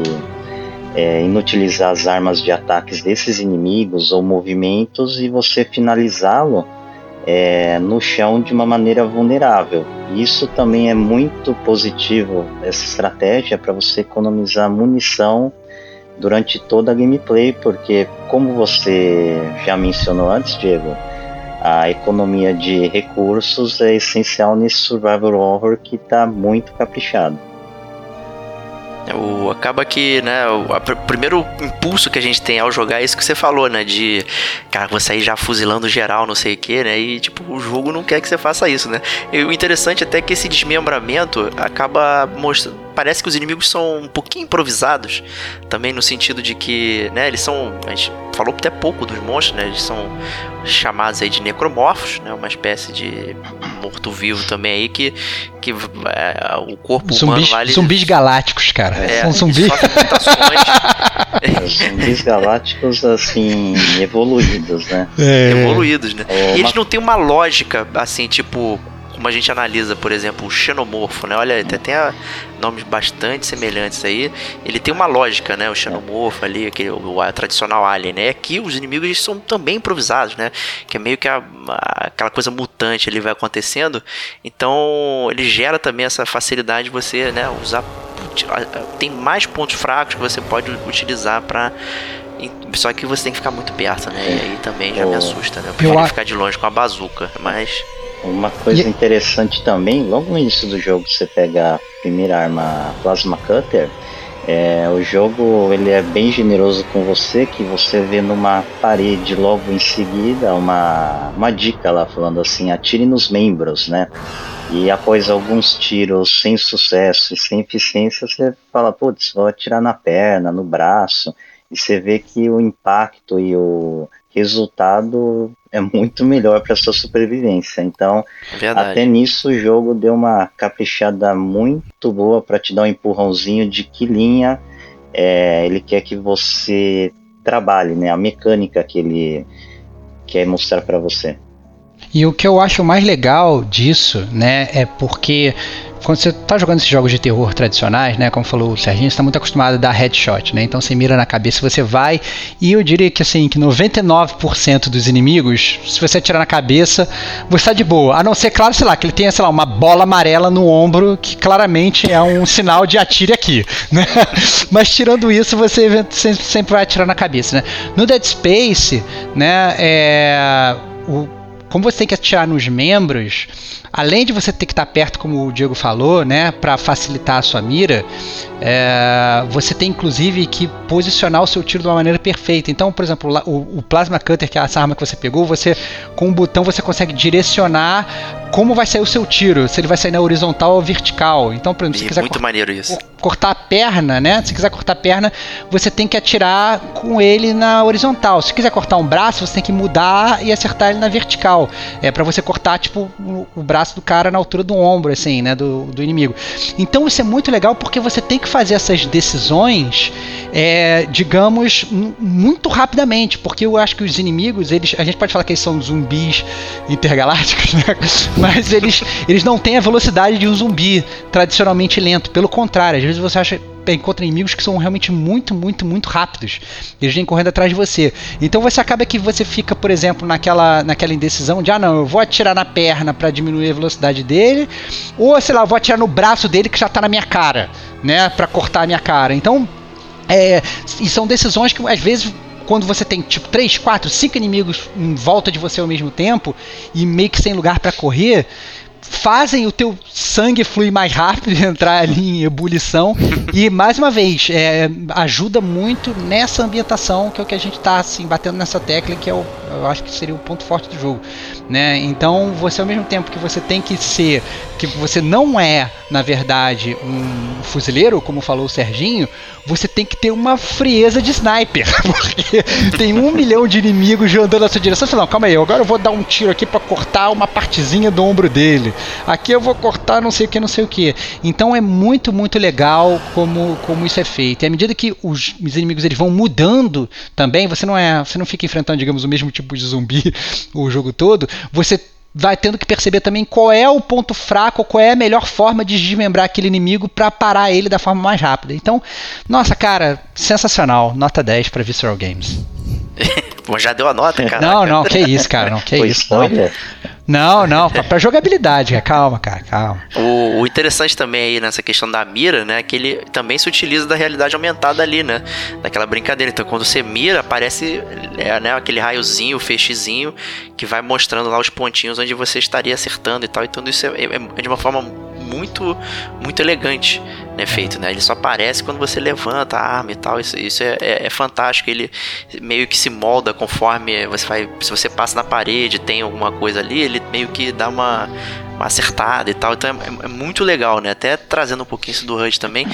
é, inutilizar as armas de ataques desses inimigos ou movimentos e você finalizá-lo é, no chão de uma maneira vulnerável. Isso também é muito positivo, essa estratégia, para você economizar munição durante toda a gameplay, porque, como você já mencionou antes, Diego, a economia de recursos é essencial nesse survival horror que está muito caprichado. O, acaba que, né, o a, primeiro impulso que a gente tem ao jogar é isso que você falou, né? De, cara, você sair já fuzilando geral, não sei o que, né? E, tipo, o jogo não quer que você faça isso, né? E o interessante até é que esse desmembramento acaba mostrando parece que os inimigos são um pouquinho improvisados, também no sentido de que, né, eles são, a gente falou até pouco dos monstros, né, eles são chamados aí de necromorfos, né, uma espécie de morto-vivo também aí que, que é, o corpo zumbis, humano lá... Zumbis galácticos, cara. É, são zumbis... zumbis galácticos, assim, evoluídos, né? É. Evoluídos, né? e eles não têm uma lógica, assim, tipo como a gente analisa, por exemplo, o xenomorfo, né? Olha, tem até nomes bastante semelhantes aí. Ele tem uma lógica, né? O xenomorfo ali, aquele, o, o tradicional alien, né? Aqui os inimigos são também improvisados, né? Que é meio que a, a, aquela coisa mutante ali vai acontecendo. Então ele gera também essa facilidade de você, né? Usar tem mais pontos fracos que você pode utilizar para só que você tem que ficar muito perto, né? E aí também já me assusta, né? Eu prefiro ficar de longe com a bazuca, mas uma coisa e... interessante também, logo no início do jogo você pega a primeira arma Plasma Cutter, é, o jogo ele é bem generoso com você, que você vê numa parede logo em seguida uma, uma dica lá falando assim, atire nos membros, né? E após alguns tiros sem sucesso e sem eficiência, você fala, putz, vou atirar na perna, no braço, e você vê que o impacto e o resultado é muito melhor para sua sobrevivência. Então, Verdade. até nisso o jogo deu uma caprichada muito boa para te dar um empurrãozinho de que linha é, ele quer que você trabalhe, né? A mecânica que ele quer mostrar para você. E o que eu acho mais legal disso, né, é porque quando você tá jogando esses jogos de terror tradicionais, né, como falou o Serginho, você tá muito acostumado a dar headshot, né? Então você mira na cabeça, você vai e eu diria que assim, que 99% dos inimigos, se você atirar na cabeça, você tá de boa. A não ser, claro, sei lá, que ele tenha, sei lá, uma bola amarela no ombro, que claramente é um sinal de atire aqui, né? Mas tirando isso, você sempre vai atirar na cabeça, né? No Dead Space, né, é o como você tem que atirar nos membros, além de você ter que estar perto, como o Diego falou, né, para facilitar a sua mira, é, você tem inclusive que posicionar o seu tiro de uma maneira perfeita. Então, por exemplo, o, o Plasma Cutter, que é essa arma que você pegou, você com um botão você consegue direcionar como vai sair o seu tiro, se ele vai sair na horizontal ou vertical. Então, por exemplo, se quiser muito maneiro isso. cortar a perna, né? Se quiser cortar a perna, você tem que atirar com ele na horizontal. Se quiser cortar um braço, você tem que mudar e acertar ele na vertical. É para você cortar tipo o, o, braço do cara na altura do ombro, assim, né, do, do inimigo. Então isso é muito legal porque você tem que fazer essas decisões, é, digamos, muito rapidamente, porque eu acho que os inimigos, eles, a gente pode falar que eles são zumbis intergalácticos, né? Mas eles, eles não têm a velocidade de um zumbi tradicionalmente lento. Pelo contrário, às vezes você acha encontra inimigos que são realmente muito, muito, muito rápidos. Eles vêm correndo atrás de você. Então você acaba que você fica, por exemplo, naquela, naquela indecisão de ah não, eu vou atirar na perna para diminuir a velocidade dele, ou sei lá, eu vou atirar no braço dele que já está na minha cara, né, para cortar a minha cara. Então é, e são decisões que às vezes quando você tem tipo 3, 4, 5 inimigos em volta de você ao mesmo tempo e meio que sem lugar para correr, fazem o teu sangue fluir mais rápido, entrar ali em ebulição e mais uma vez é, ajuda muito nessa ambientação que é o que a gente está assim batendo nessa tecla que é o, eu acho que seria o ponto forte do jogo, né? Então você ao mesmo tempo que você tem que ser que você não é na verdade um fuzileiro como falou o Serginho, você tem que ter uma frieza de sniper, porque tem um milhão de inimigos andando na sua direção. Você fala, não, calma aí, agora eu vou dar um tiro aqui para cortar uma partezinha do ombro dele. Aqui eu vou cortar não sei o que, não sei o que. Então é muito, muito legal como, como isso é feito. E à medida que os, os inimigos eles vão mudando também, você não é, você não fica enfrentando, digamos, o mesmo tipo de zumbi o jogo todo. Você vai tendo que perceber também qual é o ponto fraco, qual é a melhor forma de desmembrar aquele inimigo para parar ele da forma mais rápida. Então, nossa, cara, sensacional. Nota 10 para Visceral Games. Já deu a nota, cara. Não, não, que isso, cara, não, que Foi isso. Spoiler. Não, não, pra, pra jogabilidade, cara. calma, cara, calma. O, o, interessante também aí nessa questão da mira, né, é que ele também se utiliza da realidade aumentada ali, né, daquela brincadeira. Então, quando você mira, aparece é, né, aquele raiozinho, o feixezinho, que vai mostrando lá os pontinhos onde você estaria acertando e tal. Então, isso é, é, é de uma forma muito, muito elegante né, feito, né? Ele só aparece quando você levanta a arma e tal. Isso, isso é, é, é, fantástico. Ele meio que se molda conforme você vai. Se você passa na parede, tem alguma coisa ali, ele meio que dá uma uma acertada e tal. Então é, é, muito legal, né? Até trazendo um pouquinho isso do HUD também.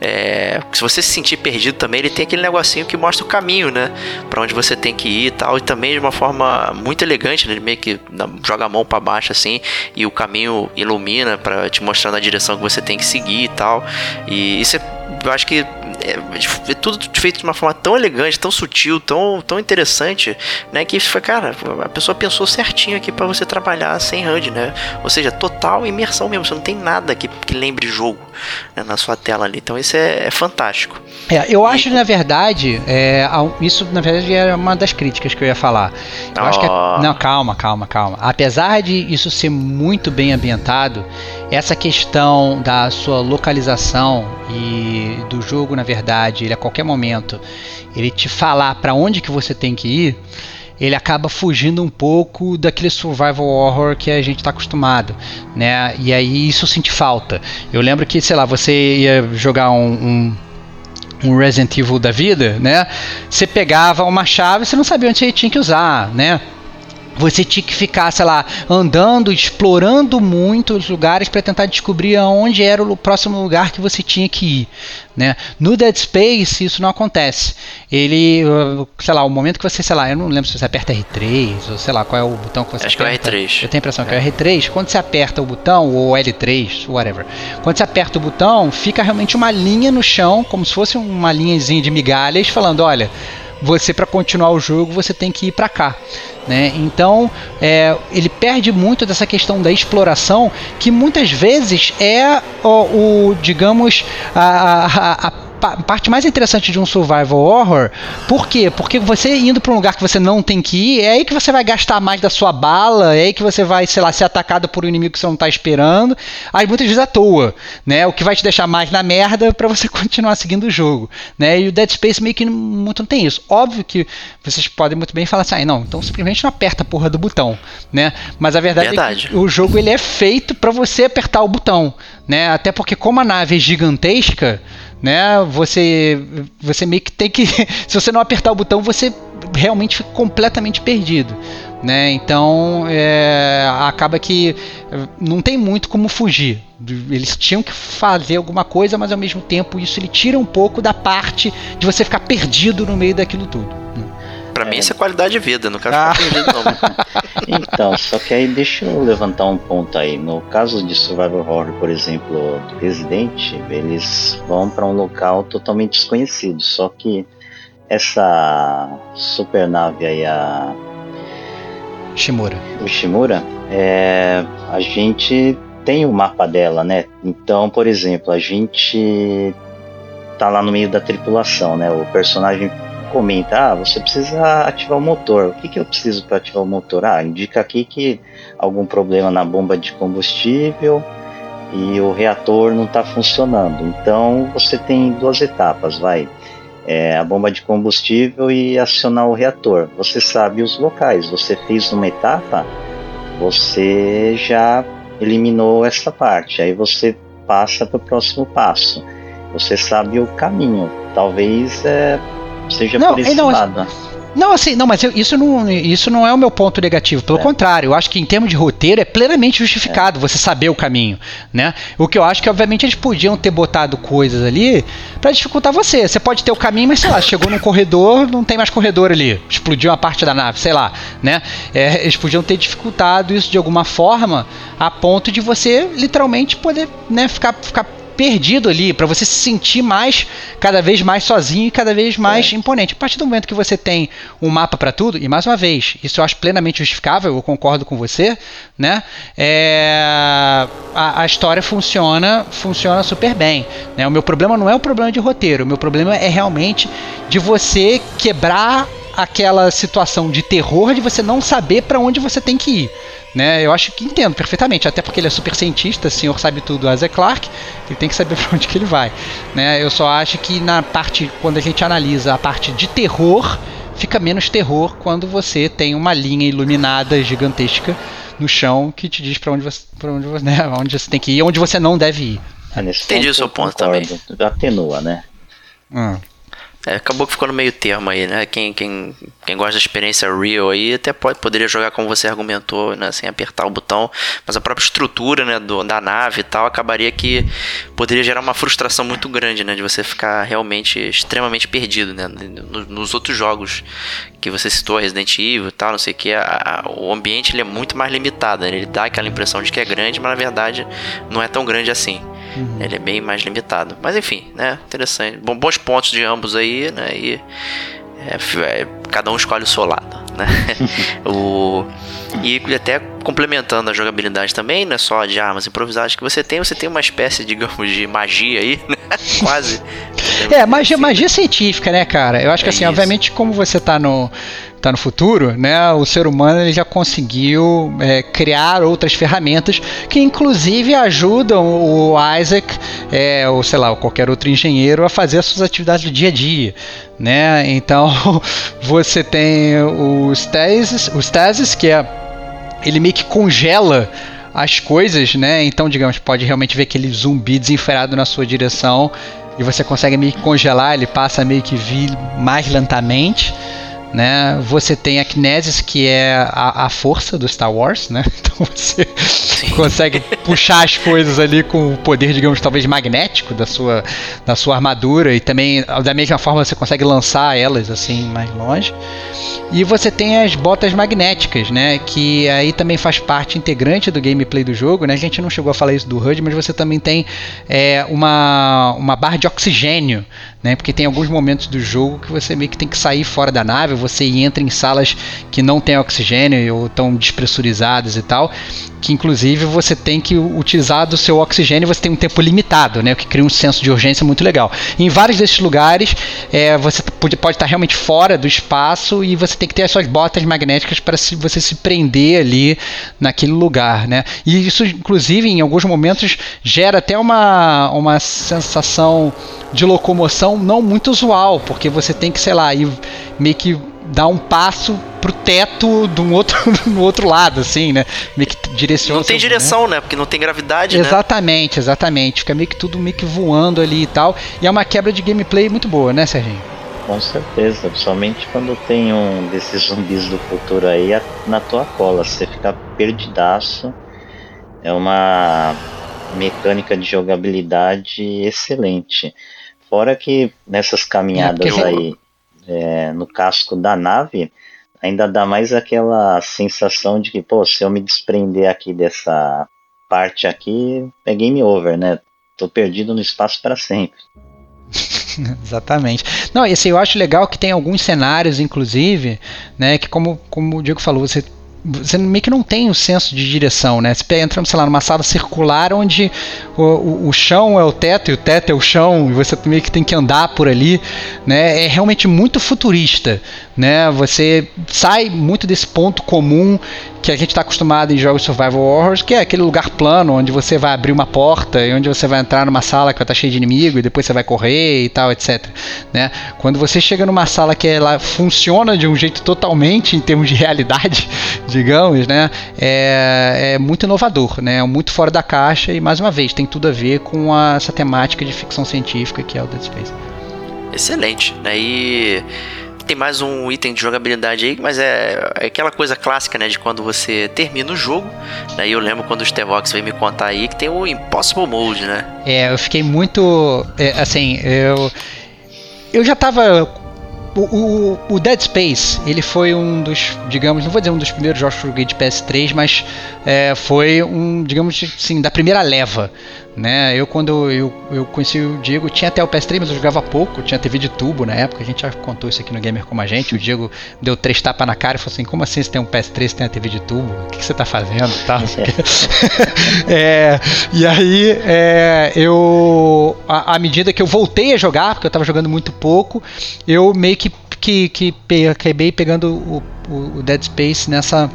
É, se você se sentir perdido também, ele tem aquele negocinho que mostra o caminho, né? Pra onde você tem que ir e tal. E também de uma forma muito elegante, né? Ele meio que joga a mão para baixo assim e o caminho ilumina para te mostrando a direção que você tem que seguir e tal. E isso é eu acho que é, é, tudo feito de uma forma tão elegante, tão sutil, tão, tão interessante, né? Que foi, cara, a pessoa pensou certinho aqui para você trabalhar sem HUD, né? Ou seja, total imersão mesmo. Você não tem nada que, que lembre jogo né, na sua tela ali. Então isso é, é fantástico. É, eu e... acho, na verdade, é, isso na verdade era uma das críticas que eu ia falar. Eu oh. acho que é, não, calma, calma, calma. Apesar de isso ser muito bem ambientado, essa questão da sua localização e do jogo, na verdade, ele a qualquer momento ele te falar para onde que você tem que ir, ele acaba fugindo um pouco daquele survival horror que a gente está acostumado, né? E aí isso sente falta. Eu lembro que, sei lá, você ia jogar um, um um Resident Evil da vida, né? Você pegava uma chave, você não sabia onde você tinha que usar, né? Você tinha que ficar, sei lá, andando, explorando muito os lugares para tentar descobrir aonde era o próximo lugar que você tinha que ir. Né? No Dead Space isso não acontece. Ele, uh, sei lá, o momento que você, sei lá, eu não lembro se você aperta R3 ou sei lá qual é o botão que você Acho aperta. que é R3. Eu tenho a impressão é. que é o R3. Quando você aperta o botão ou L3, whatever. Quando você aperta o botão, fica realmente uma linha no chão, como se fosse uma linhazinha de migalhas falando, olha, você para continuar o jogo você tem que ir para cá. Né? Então é, ele perde muito dessa questão da exploração, que muitas vezes é o, o digamos, a, a, a parte mais interessante de um survival horror. Por quê? Porque você indo para um lugar que você não tem que ir, é aí que você vai gastar mais da sua bala, é aí que você vai, sei lá, ser atacado por um inimigo que você não está esperando, aí muitas vezes à toa, né? O que vai te deixar mais na merda para você continuar seguindo o jogo, né? E o Dead Space meio que muito não tem isso. Óbvio que vocês podem muito bem falar assim, ah, não, então simplesmente não aperta a porra do botão, né? Mas a verdade, verdade. é que o jogo ele é feito para você apertar o botão, né? Até porque como a nave é gigantesca, né? Você você meio que tem que se você não apertar o botão, você realmente fica completamente perdido, né? Então é, acaba que não tem muito como fugir. Eles tinham que fazer alguma coisa, mas ao mesmo tempo isso ele tira um pouco da parte de você ficar perdido no meio daquilo tudo. Né? Pra é. mim isso é qualidade de vida, não quero ficar ah. perdido não. então, só que aí deixa eu levantar um ponto aí. No caso de Survival Horror, por exemplo, do Resident, eles vão para um local totalmente desconhecido. Só que essa super nave aí, a Shimura. O Shimura, é, a gente tem o mapa dela, né? Então, por exemplo, a gente tá lá no meio da tripulação, né? O personagem comenta, ah, você precisa ativar o motor. O que, que eu preciso para ativar o motor? Ah, indica aqui que algum problema na bomba de combustível e o reator não está funcionando. Então você tem duas etapas, vai. É, a bomba de combustível e acionar o reator. Você sabe os locais. Você fez uma etapa, você já eliminou essa parte. Aí você passa para o próximo passo. Você sabe o caminho. Talvez é, seja não, por esse não, lado. Não, assim, não, mas eu, isso, não, isso não é o meu ponto negativo. Pelo é. contrário, eu acho que em termos de roteiro é plenamente justificado é. você saber o caminho, né? O que eu acho que, obviamente, eles podiam ter botado coisas ali para dificultar você. Você pode ter o caminho, mas sei lá, chegou num corredor, não tem mais corredor ali, explodiu uma parte da nave, sei lá, né? É, eles podiam ter dificultado isso de alguma forma a ponto de você literalmente poder, né, ficar, ficar perdido ali, para você se sentir mais, cada vez mais sozinho e cada vez mais é. imponente. A partir do momento que você tem um mapa para tudo, e mais uma vez, isso eu acho plenamente justificável, eu concordo com você, né? É, a, a, história funciona, funciona super bem. Né? O meu problema não é o problema de roteiro, o meu problema é realmente de você quebrar aquela situação de terror de você não saber para onde você tem que ir. Né? Eu acho que entendo perfeitamente, até porque ele é super cientista, o senhor sabe tudo, Isaac Clarke, ele tem que saber para onde que ele vai. Né? Eu só acho que na parte, quando a gente analisa a parte de terror, fica menos terror quando você tem uma linha iluminada gigantesca no chão que te diz para onde você, pra onde, você, né? onde você tem que ir e onde você não deve ir. Ah, Entendi o seu ponto também. Atenua, né? Hum. É, acabou que ficou no meio termo aí, né? Quem, quem, quem gosta da experiência real aí até pode, poderia jogar como você argumentou, né? Sem apertar o botão. Mas a própria estrutura, né? Do, da nave e tal, acabaria que poderia gerar uma frustração muito grande, né? De você ficar realmente extremamente perdido, né? Nos, nos outros jogos que você citou, Resident Evil e tal, não sei o que, a, a, o ambiente ele é muito mais limitado. Né? Ele dá aquela impressão de que é grande, mas na verdade não é tão grande assim. Uhum. Ele é bem mais limitado. Mas enfim, né? Interessante. Bom, bons pontos de ambos aí, né? E é, é, cada um escolhe o seu lado, né? o, e até complementando a jogabilidade também, não é só de armas improvisadas que você tem, você tem uma espécie, digamos, de magia aí, né? Quase. É, magia, magia científica, né, cara? Eu acho que é assim, isso. obviamente, como você tá no está no futuro, né, o ser humano ele já conseguiu é, criar outras ferramentas que inclusive ajudam o Isaac, é, ou sei lá, ou qualquer outro engenheiro a fazer as suas atividades do dia a dia, né? Então você tem o stasis, o stasis que é ele meio que congela as coisas, né? Então, digamos, pode realmente ver aquele zumbi desenfreado na sua direção e você consegue meio que congelar, ele passa meio que vir mais lentamente né? Você tem a Kinesis, que é a, a força do Star Wars, né? Então você Sim. consegue puxar as coisas ali com o poder, digamos, talvez magnético da sua, da sua armadura e também da mesma forma você consegue lançar elas assim mais longe. E você tem as botas magnéticas, né? Que aí também faz parte integrante do gameplay do jogo, né? A gente não chegou a falar isso do HUD, mas você também tem é, uma, uma barra de oxigênio né? Porque tem alguns momentos do jogo que você meio que tem que sair fora da nave, você entra em salas que não tem oxigênio ou estão despressurizadas e tal, que inclusive você tem que utilizar do seu oxigênio, você tem um tempo limitado, né? O que cria um senso de urgência muito legal. Em vários desses lugares, é, você pode, pode estar realmente fora do espaço e você tem que ter as suas botas magnéticas para se, você se prender ali naquele lugar, né? E isso, inclusive, em alguns momentos gera até uma, uma sensação de locomoção não muito usual, porque você tem que, sei lá, ir meio que dar um passo pro teto de um outro, no outro lado, assim, né? Meio que direciona. Não tem seu- direção, né? Porque não tem gravidade, né? Exatamente, exatamente. Fica meio que tudo meio que voando ali e tal. E é uma quebra de gameplay muito boa, né, Serginho? Com certeza, principalmente quando tem um desses zumbis do futuro aí na tua cola, você fica perdidaço. É uma mecânica de jogabilidade excelente. Fora que nessas caminhadas É, aí é, no casco da nave, ainda dá mais aquela sensação de que, pô, se eu me desprender aqui dessa parte aqui, é game over, né? Tô perdido no espaço para sempre. Exatamente. Não, e assim, eu acho legal que tem alguns cenários, inclusive, né, que como, como o Diego falou, você você meio que não tem o senso de direção, né? Você entra, sei lá, numa sala circular onde o, o, o chão é o teto e o teto é o chão e você meio que tem que andar por ali, né? É realmente muito futurista, né? Você sai muito desse ponto comum que a gente está acostumado em jogos survival horrors, que é aquele lugar plano onde você vai abrir uma porta e onde você vai entrar numa sala que estar cheia de inimigo e depois você vai correr e tal, etc. Né? Quando você chega numa sala que ela funciona de um jeito totalmente em termos de realidade, digamos, né? É, é muito inovador, né? É muito fora da caixa e mais uma vez tem tudo a ver com a, essa temática de ficção científica que é o Dead Space. Excelente. Aí tem mais um item de jogabilidade aí, mas é, é aquela coisa clássica, né? De quando você termina o jogo. Daí eu lembro quando o Stevox veio me contar aí que tem o Impossible Mode, né? É, eu fiquei muito. é, assim, eu. Eu já tava. O, o, o Dead Space, ele foi um dos, digamos, não vou dizer um dos primeiros jogos de PS3, mas é, foi um, digamos assim, da primeira leva. Né? Eu, quando eu, eu conheci o Diego, tinha até o PS3, mas eu jogava pouco, tinha TV de tubo na época, a gente já contou isso aqui no Gamer Como a Gente. O Diego deu três tapas na cara e falou assim: Como assim você tem um PS3 e tem a TV de tubo? O que, que você tá fazendo? Tá? é, e aí, é, eu, à medida que eu voltei a jogar, porque eu tava jogando muito pouco, eu meio que, que, que acabei pegando o, o- o Dead Space nessa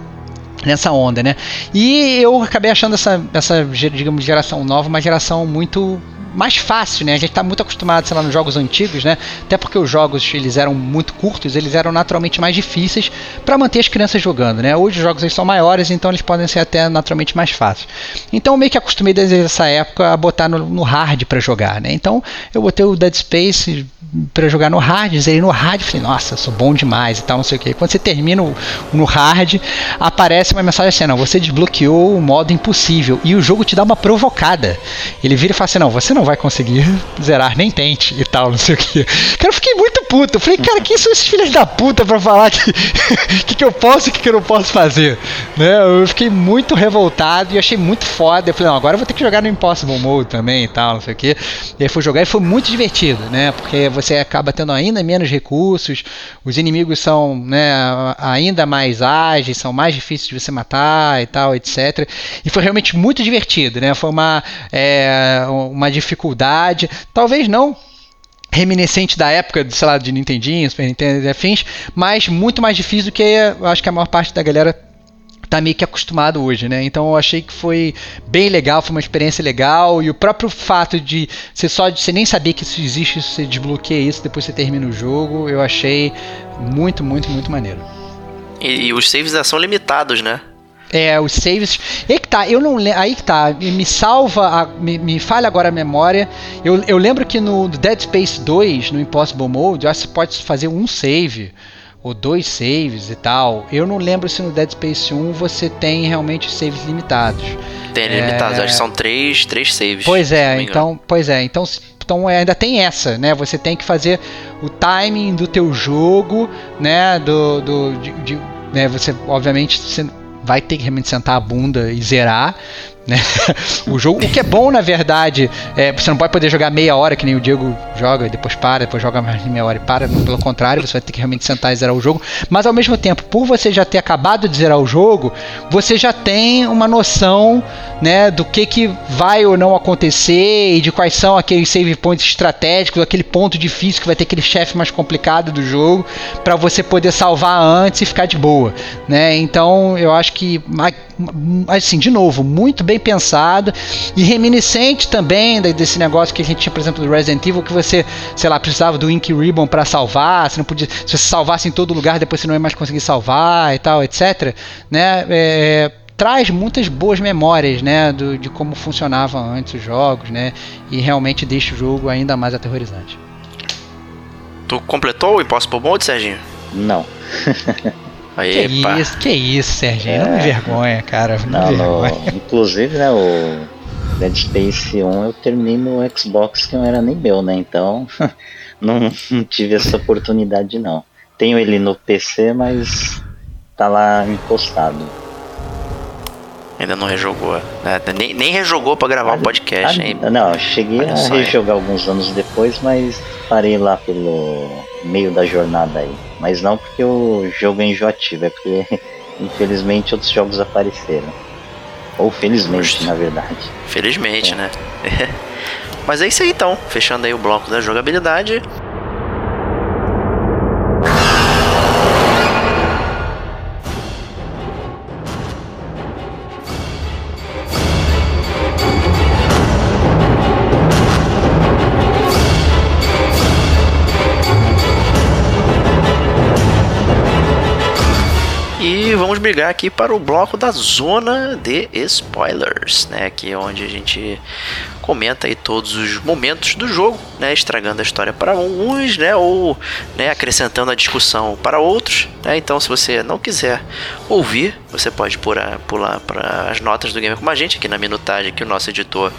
nessa onda, né? E eu acabei achando essa, essa digamos, geração nova uma geração muito mais fácil, né? A gente está muito acostumado, sei lá, nos jogos antigos, né? Até porque os jogos eles eram muito curtos, eles eram naturalmente mais difíceis para manter as crianças jogando, né? Hoje os jogos eles são maiores, então eles podem ser até naturalmente mais fáceis. Então eu meio que acostumei desde essa época a botar no, no hard para jogar, né? Então eu botei o Dead Space para jogar no hard, zerei no hard, falei, nossa, sou bom demais e tal, não sei o que. Quando você termina o- no hard, aparece uma mensagem assim, não, você desbloqueou o modo impossível e o jogo te dá uma provocada. Ele vira e fala assim, não, você não vai conseguir zerar, nem tente e tal, não sei o que. Cara, eu fiquei muito puto. Eu falei, cara, quem são esses filhos da puta pra falar que que, que eu posso e que, que eu não posso fazer? Né? Eu fiquei muito revoltado e achei muito foda. Eu falei, não, agora eu vou ter que jogar no Impossible Mode também e tal, não sei o que. E aí fui jogar e foi muito divertido, né? Porque você acaba tendo ainda menos recursos, os inimigos são né, ainda mais ágeis, são mais difíceis de você matar e tal, etc. E foi realmente muito divertido, né? Foi uma, é, uma dificuldade, talvez não reminiscente da época, sei lá, de Nintendinho, Super Nintendo e afins, mas muito mais difícil do que eu acho que a maior parte da galera tá meio que acostumado hoje, né? Então eu achei que foi bem legal, foi uma experiência legal e o próprio fato de você só de você nem saber que isso existe, você desbloqueia isso depois você termina o jogo, eu achei muito, muito, muito maneiro. E, e os saves são limitados, né? É, os saves. Aí que tá, eu não Aí que tá, me salva, a- me, me falha agora a memória. Eu, eu lembro que no Dead Space 2, no Impossible Mode, eu acho que você pode fazer um save, ou dois saves e tal. Eu não lembro se no Dead Space 1 você tem realmente saves limitados. Tem É. limitados, acho que são três, três saves. Pois é, então, pois é, então, então é, ainda tem essa, né? Você tem que fazer o timing do teu jogo, né? Do, do de, de- né? Você obviamente você vai ter que realmente sentar a bunda e zerar, Né? o jogo, o que é bom na verdade, é, você não pode poder jogar meia hora que nem o Diego joga, e depois para, depois joga mais meia hora e para. Pelo contrário, você vai ter que realmente sentar e zerar o jogo. Mas ao mesmo tempo, por você já ter acabado de zerar o jogo, você já tem uma noção né, do que, que vai ou não acontecer e de quais são aqueles save points estratégicos, aquele ponto difícil que vai ter aquele chefe mais complicado do jogo, para você poder salvar antes e ficar de boa. Né? Então eu acho que assim, de novo, muito bem pensado e reminiscente também desse negócio que a gente tinha, por exemplo, do Resident Evil, que você, sei lá, precisava do Ink Ribbon para salvar, você não podia, se você salvasse em todo lugar, depois você não ia mais conseguir salvar e tal, etc. Né? É, traz muitas boas memórias, né, do, de como funcionavam antes os jogos, né, e realmente deixa o jogo ainda mais aterrorizante. Tu completou o Impossible Mode, Serginho? Não. Aí, que pá. isso, que isso, Serginho? É... Não me vergonha, cara. Não, não no... inclusive, né, o Dead Space 1 eu terminei no Xbox que não era nem meu, né? Então não, não tive essa oportunidade não. Tenho ele no PC, mas tá lá encostado. Ainda não rejogou. Né? Nem, nem rejogou para gravar o um podcast, hein? Não, cheguei Olha a rejogar alguns anos depois, mas parei lá pelo meio da jornada aí. Mas não porque o jogo é enjoativo, é porque infelizmente outros jogos apareceram. Ou felizmente, Justo. na verdade. Felizmente, é. né? Mas é isso aí então, fechando aí o bloco da jogabilidade. Brigar aqui para o bloco da zona de spoilers, né? Que é onde a gente comenta aí todos os momentos do jogo, né? Estragando a história para uns, né? Ou né, acrescentando a discussão para outros, né? Então, se você não quiser ouvir, você pode pular, pular para as notas do Gamer com a gente aqui na minutagem que o nosso editor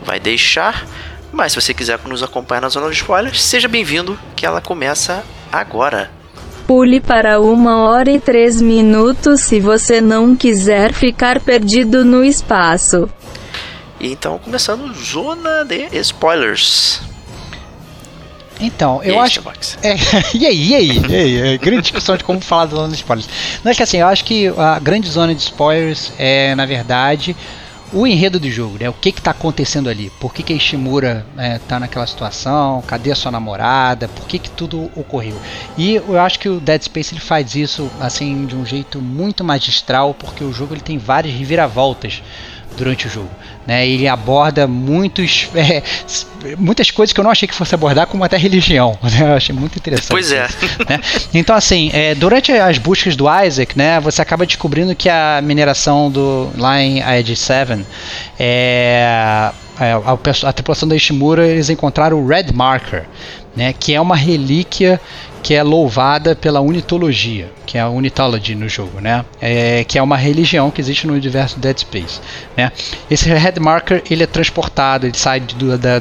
vai deixar. Mas se você quiser nos acompanhar na zona de spoilers, seja bem-vindo, que ela começa agora. Pule para uma hora e três minutos se você não quiser ficar perdido no espaço. Então, começando zona de spoilers. Então, eu acho. É, e aí, e aí? E aí? É, grande discussão de como falar da zona de spoilers. Não é que assim, eu acho que a grande zona de spoilers é, na verdade, o enredo do jogo, né? O que está acontecendo ali? Por que, que a Ishimura está né, naquela situação? Cadê a sua namorada? Por que, que tudo ocorreu? E eu acho que o Dead Space ele faz isso assim de um jeito muito magistral, porque o jogo ele tem várias reviravoltas durante o jogo. Né? Ele aborda muitos, é, muitas coisas que eu não achei que fosse abordar, como até religião. Né? Eu achei muito interessante. Pois é. né? Então, assim, é, durante as buscas do Isaac, né, você acaba descobrindo que a mineração do, lá em Edge 7 é, é, a, a, tripulação da Ishimura eles encontraram o Red Marker, né, que é uma relíquia que é louvada pela unitologia, que é a unitology no jogo, né? É, que é uma religião que existe no universo Dead Space, né? Esse Headmarker ele é transportado, ele sai do, da,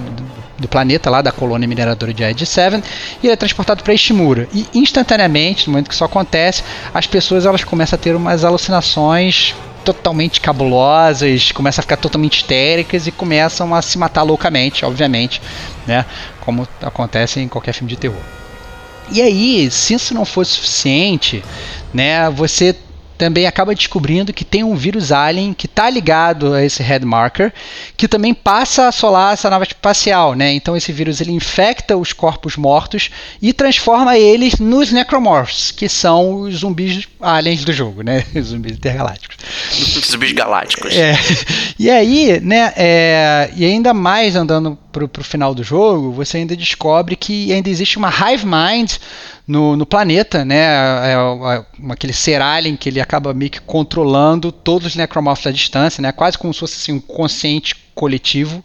do planeta lá da colônia mineradora de Edge 7 e ele é transportado para Ishimura e instantaneamente, no momento que isso acontece, as pessoas elas começam a ter umas alucinações totalmente cabulosas, começam a ficar totalmente histéricas e começam a se matar loucamente, obviamente, né? Como acontece em qualquer filme de terror. E aí, se isso não for suficiente, né, você também acaba descobrindo que tem um vírus alien que está ligado a esse headmarker, que também passa a assolar essa nave espacial, né? Então esse vírus ele infecta os corpos mortos e transforma eles nos necromorphs, que são os zumbis aliens do jogo, né? Os zumbis intergalácticos. zumbis galácticos. É. E aí, né? É, e ainda mais andando pro, pro final do jogo, você ainda descobre que ainda existe uma hive mind no, no planeta, né? É, é, é, aquele ser alien que ele acaba meio que controlando todos os necromorphs à distância, né? Quase como se fosse assim, um consciente coletivo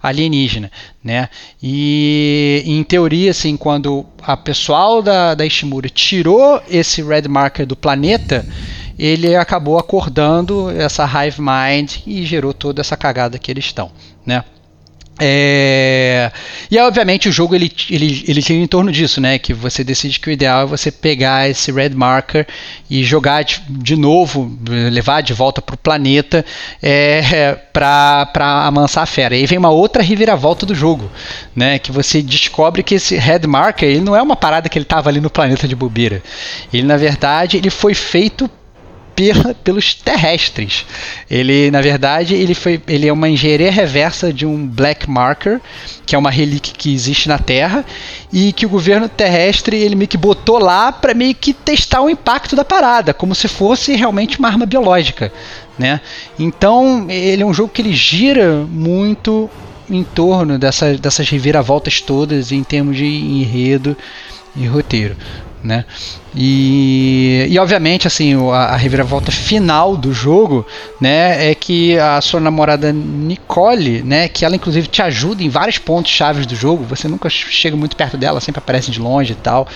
alienígena, né? E em teoria, assim, quando a pessoal da, da Ishimura tirou esse red marker do planeta, ele acabou acordando essa hive mind e gerou toda essa cagada que eles estão, né? É... E obviamente o jogo ele, ele, ele gira em torno disso, né? Que você decide que o ideal é você pegar esse red marker e jogar de, de novo, levar de volta para o planeta é, para amansar a fera. E aí vem uma outra reviravolta do jogo, né? Que você descobre que esse red marker ele não é uma parada que ele estava ali no planeta de bobeira. Ele na verdade ele foi feito pelos terrestres. Ele, na verdade, ele, foi, ele é uma engenharia reversa de um black marker, que é uma relíquia que existe na Terra, e que o governo terrestre ele meio que botou lá para meio que testar o impacto da parada, como se fosse realmente uma arma biológica, né? Então, ele é um jogo que ele gira muito em torno dessa, dessas reviravoltas todas em termos de enredo e roteiro né? E, e obviamente assim a, a, reviravolta final do jogo, né, é que a sua namorada Nicole, né, que ela inclusive te ajuda em vários pontos chaves do jogo. Você nunca chega muito perto dela, sempre aparece de longe e tal,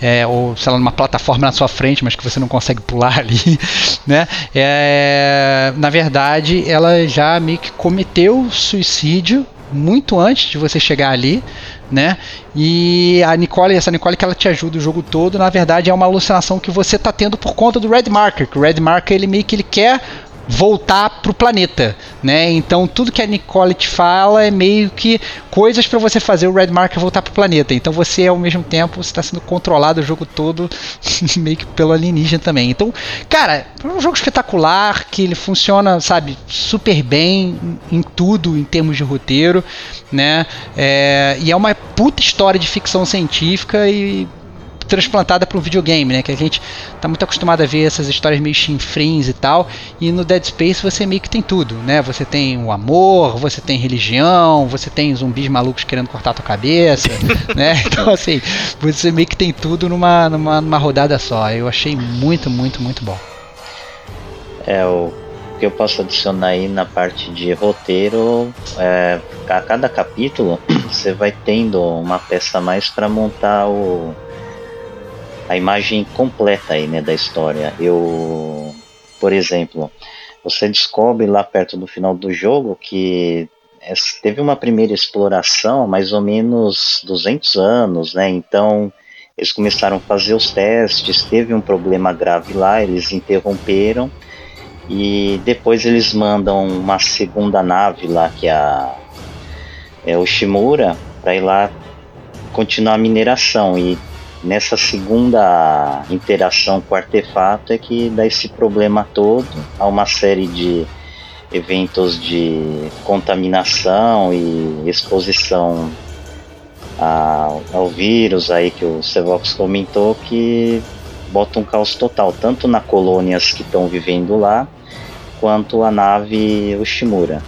é, ou sei lá numa plataforma na sua frente, mas que você não consegue pular ali, né? É, na verdade, ela já meio que cometeu suicídio muito antes de você chegar ali, né? E a Nicole, essa Nicole que ela te ajuda o jogo todo, na verdade é uma alucinação que você está tendo por conta do Red Marker, que o Red Marker ele meio que ele quer voltar para o planeta, né? Então tudo que a Nicole te fala é meio que coisas para você fazer o Red Marker voltar para o planeta. Então você ao mesmo tempo está sendo controlado o jogo todo meio que pelo alienígena também. Então, cara, é um jogo espetacular que ele funciona, sabe, super bem em tudo em termos de roteiro, né? É, e é uma puta história de ficção científica e transplantada para um videogame, né? Que a gente tá muito acostumado a ver essas histórias meio chinfrins e tal. E no Dead Space você meio que tem tudo, né? Você tem o amor, você tem religião, você tem zumbis malucos querendo cortar a tua cabeça, né? Então assim, você meio que tem tudo numa, numa, numa rodada só. Eu achei muito, muito, muito bom. É, o que eu posso adicionar aí na parte de roteiro, é, a cada capítulo você vai tendo uma peça a mais para montar o, a imagem completa aí, né, da história. Eu, por exemplo, você descobre lá perto do final do jogo que teve uma primeira exploração mais ou menos 200 anos, né? Então eles começaram a fazer os testes, teve um problema grave lá, eles interromperam e depois eles mandam uma segunda nave lá que é, a, é o Shimura para ir lá continuar a mineração e nessa segunda interação com o artefato é que dá esse problema todo. Há uma série de eventos de contaminação e exposição ao, ao vírus aí que o Sevox comentou que bota um caos total, tanto na colônias que estão vivendo lá, quanto a nave Ushimura.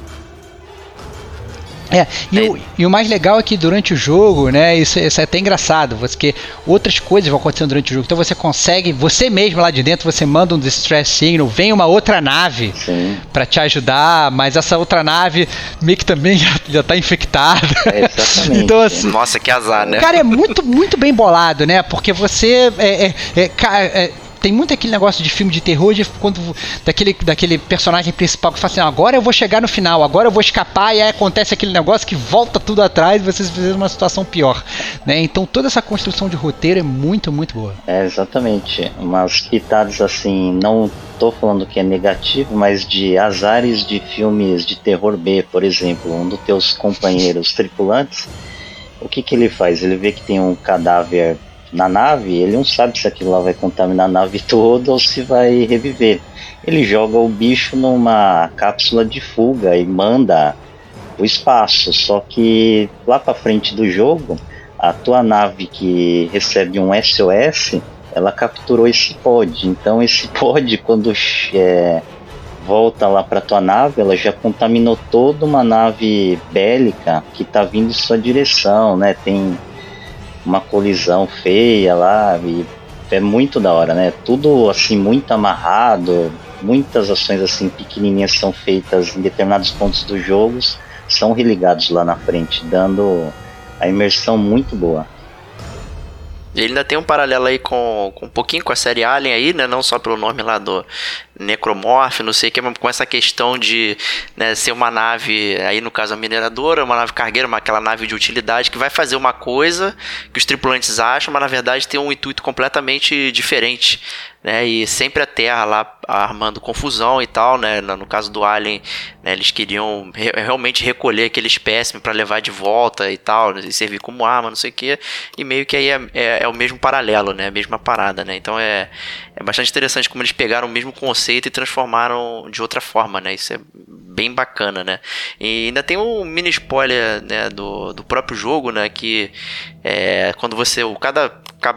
É, e, o, e o mais legal é que durante o jogo, né, isso, isso é até engraçado, porque outras coisas vão acontecendo durante o jogo. Então você consegue, você mesmo lá de dentro, você manda um distress signal, vem uma outra nave para te ajudar, mas essa outra nave meio que também já, já tá infectada. É, exatamente. então, assim, Nossa, que azar, né? Cara, é muito, muito bem bolado, né? Porque você é, é, é, é tem muito aquele negócio de filme de terror de quando daquele, daquele personagem principal que fala assim, agora eu vou chegar no final, agora eu vou escapar e aí acontece aquele negócio que volta tudo atrás e vocês fizeram uma situação pior, né? Então toda essa construção de roteiro é muito, muito boa. É, exatamente. Umas pitadas assim, não tô falando que é negativo, mas de azares de filmes de terror B, por exemplo, um dos teus companheiros tripulantes, o que que ele faz? Ele vê que tem um cadáver na nave, ele não sabe se aquilo lá vai contaminar a nave toda ou se vai reviver. Ele joga o bicho numa cápsula de fuga e manda o espaço. Só que lá para frente do jogo, a tua nave que recebe um SOS, ela capturou esse pod. Então esse pod, quando é, volta lá para tua nave, ela já contaminou toda uma nave bélica que está vindo em sua direção, né? Tem uma colisão feia lá e é muito da hora, né? Tudo assim muito amarrado, muitas ações assim pequenininhas são feitas em determinados pontos dos jogos, são religados lá na frente, dando a imersão muito boa. Ele ainda tem um paralelo aí com, com um pouquinho com a série Alien aí, né? Não só pelo nome lá do necromorph, não sei o que, com essa questão de né, ser uma nave, aí no caso a mineradora, uma nave cargueira, uma, aquela nave de utilidade que vai fazer uma coisa que os tripulantes acham, mas na verdade tem um intuito completamente diferente né? E sempre a Terra lá armando confusão e tal, né? No caso do Alien, né, eles queriam re realmente recolher aquele espécime para levar de volta e tal, e servir como arma, não sei o que. E meio que aí é, é, é, o mesmo paralelo, né? A mesma parada, né? Então é, é bastante interessante como eles pegaram o mesmo conceito e transformaram de outra forma, né? Isso é bem bacana, né? E ainda tem um mini spoiler né, do, do próprio jogo, né? Que é, quando você. O, cada,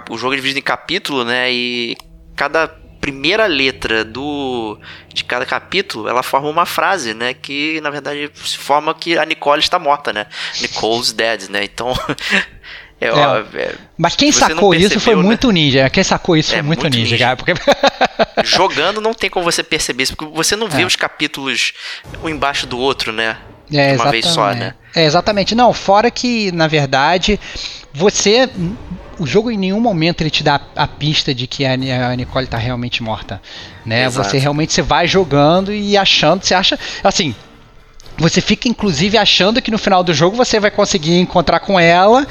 o jogo é dividido em capítulo, né? E cada primeira letra do de cada capítulo, ela forma uma frase, né, que na verdade forma que a Nicole está morta, né? Nicole's dead, né? Então É, ó, é, mas quem sacou percebeu, isso foi né? muito ninja. Quem sacou isso é, foi muito, muito ninja, ninja, cara. Porque... Jogando não tem como você perceber isso, porque você não vê é. os capítulos um embaixo do outro, né? É, uma vez só, né? É, exatamente. Não, fora que, na verdade, você o jogo em nenhum momento ele te dá a pista de que a, Nicole está realmente morta, né? Exato. Você realmente você vai jogando e achando, você acha, assim, você fica inclusive achando que no final do jogo você vai conseguir encontrar com ela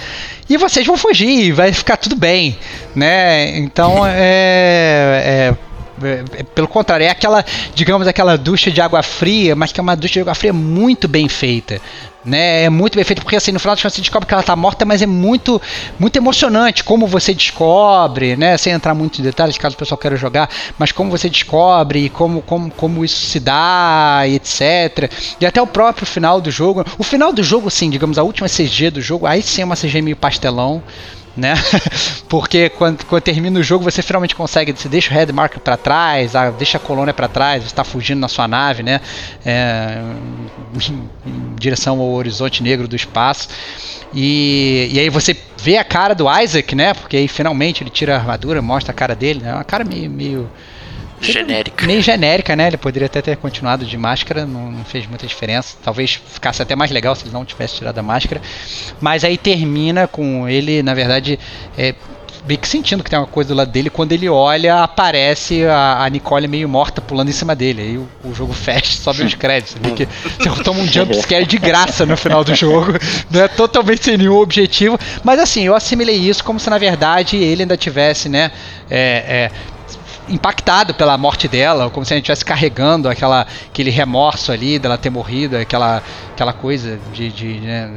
e vocês vão fugir, vai ficar tudo bem, né? Então é, é é, é, pelo contrário, é aquela, digamos, aquela ducha de água fria, mas que é uma ducha de água fria muito bem feita. Né, é muito bem feito, porque assim, no final das contas você descobre que ela está morta, mas é muito muito emocionante como você descobre, né? Sem entrar muito em detalhes, caso o pessoal queira jogar, mas como você descobre, como, como, como isso se dá, etc. E até o próprio final do jogo. O final do jogo, sim, digamos, a última CG do jogo, aí sim é uma CG meio pastelão né? Porque quando, quando, termina o jogo você finalmente consegue, você deixa o head marker para trás, deixa a colônia para trás, está fugindo na sua nave, né? É, em, em, direção ao horizonte negro do espaço. E, e aí você vê a cara do Isaac, né? Porque aí finalmente ele tira a armadura, mostra a cara dele, né? Uma cara meio, meio genérica. Meio genérica, né? Ele poderia até ter continuado de máscara, não, não, fez muita diferença. Talvez ficasse até mais legal se ele não tivesse tirado a máscara. Mas aí termina com ele, na verdade, é, meio que sentindo que tem uma coisa do lado dele. Quando ele olha, aparece a, a Nicole meio morta pulando em cima dele. Aí o, o jogo fecha, sobe os créditos. Você toma um jumpscare de graça no final do jogo. Não é totalmente sem nenhum objetivo. Mas assim, eu assimilei isso como se na verdade ele ainda tivesse, né? É, é, impactado pela morte dela, como se a gente estivesse carregando aquela, aquele remorso ali dela ter morrido, aquela, aquela coisa de, de né,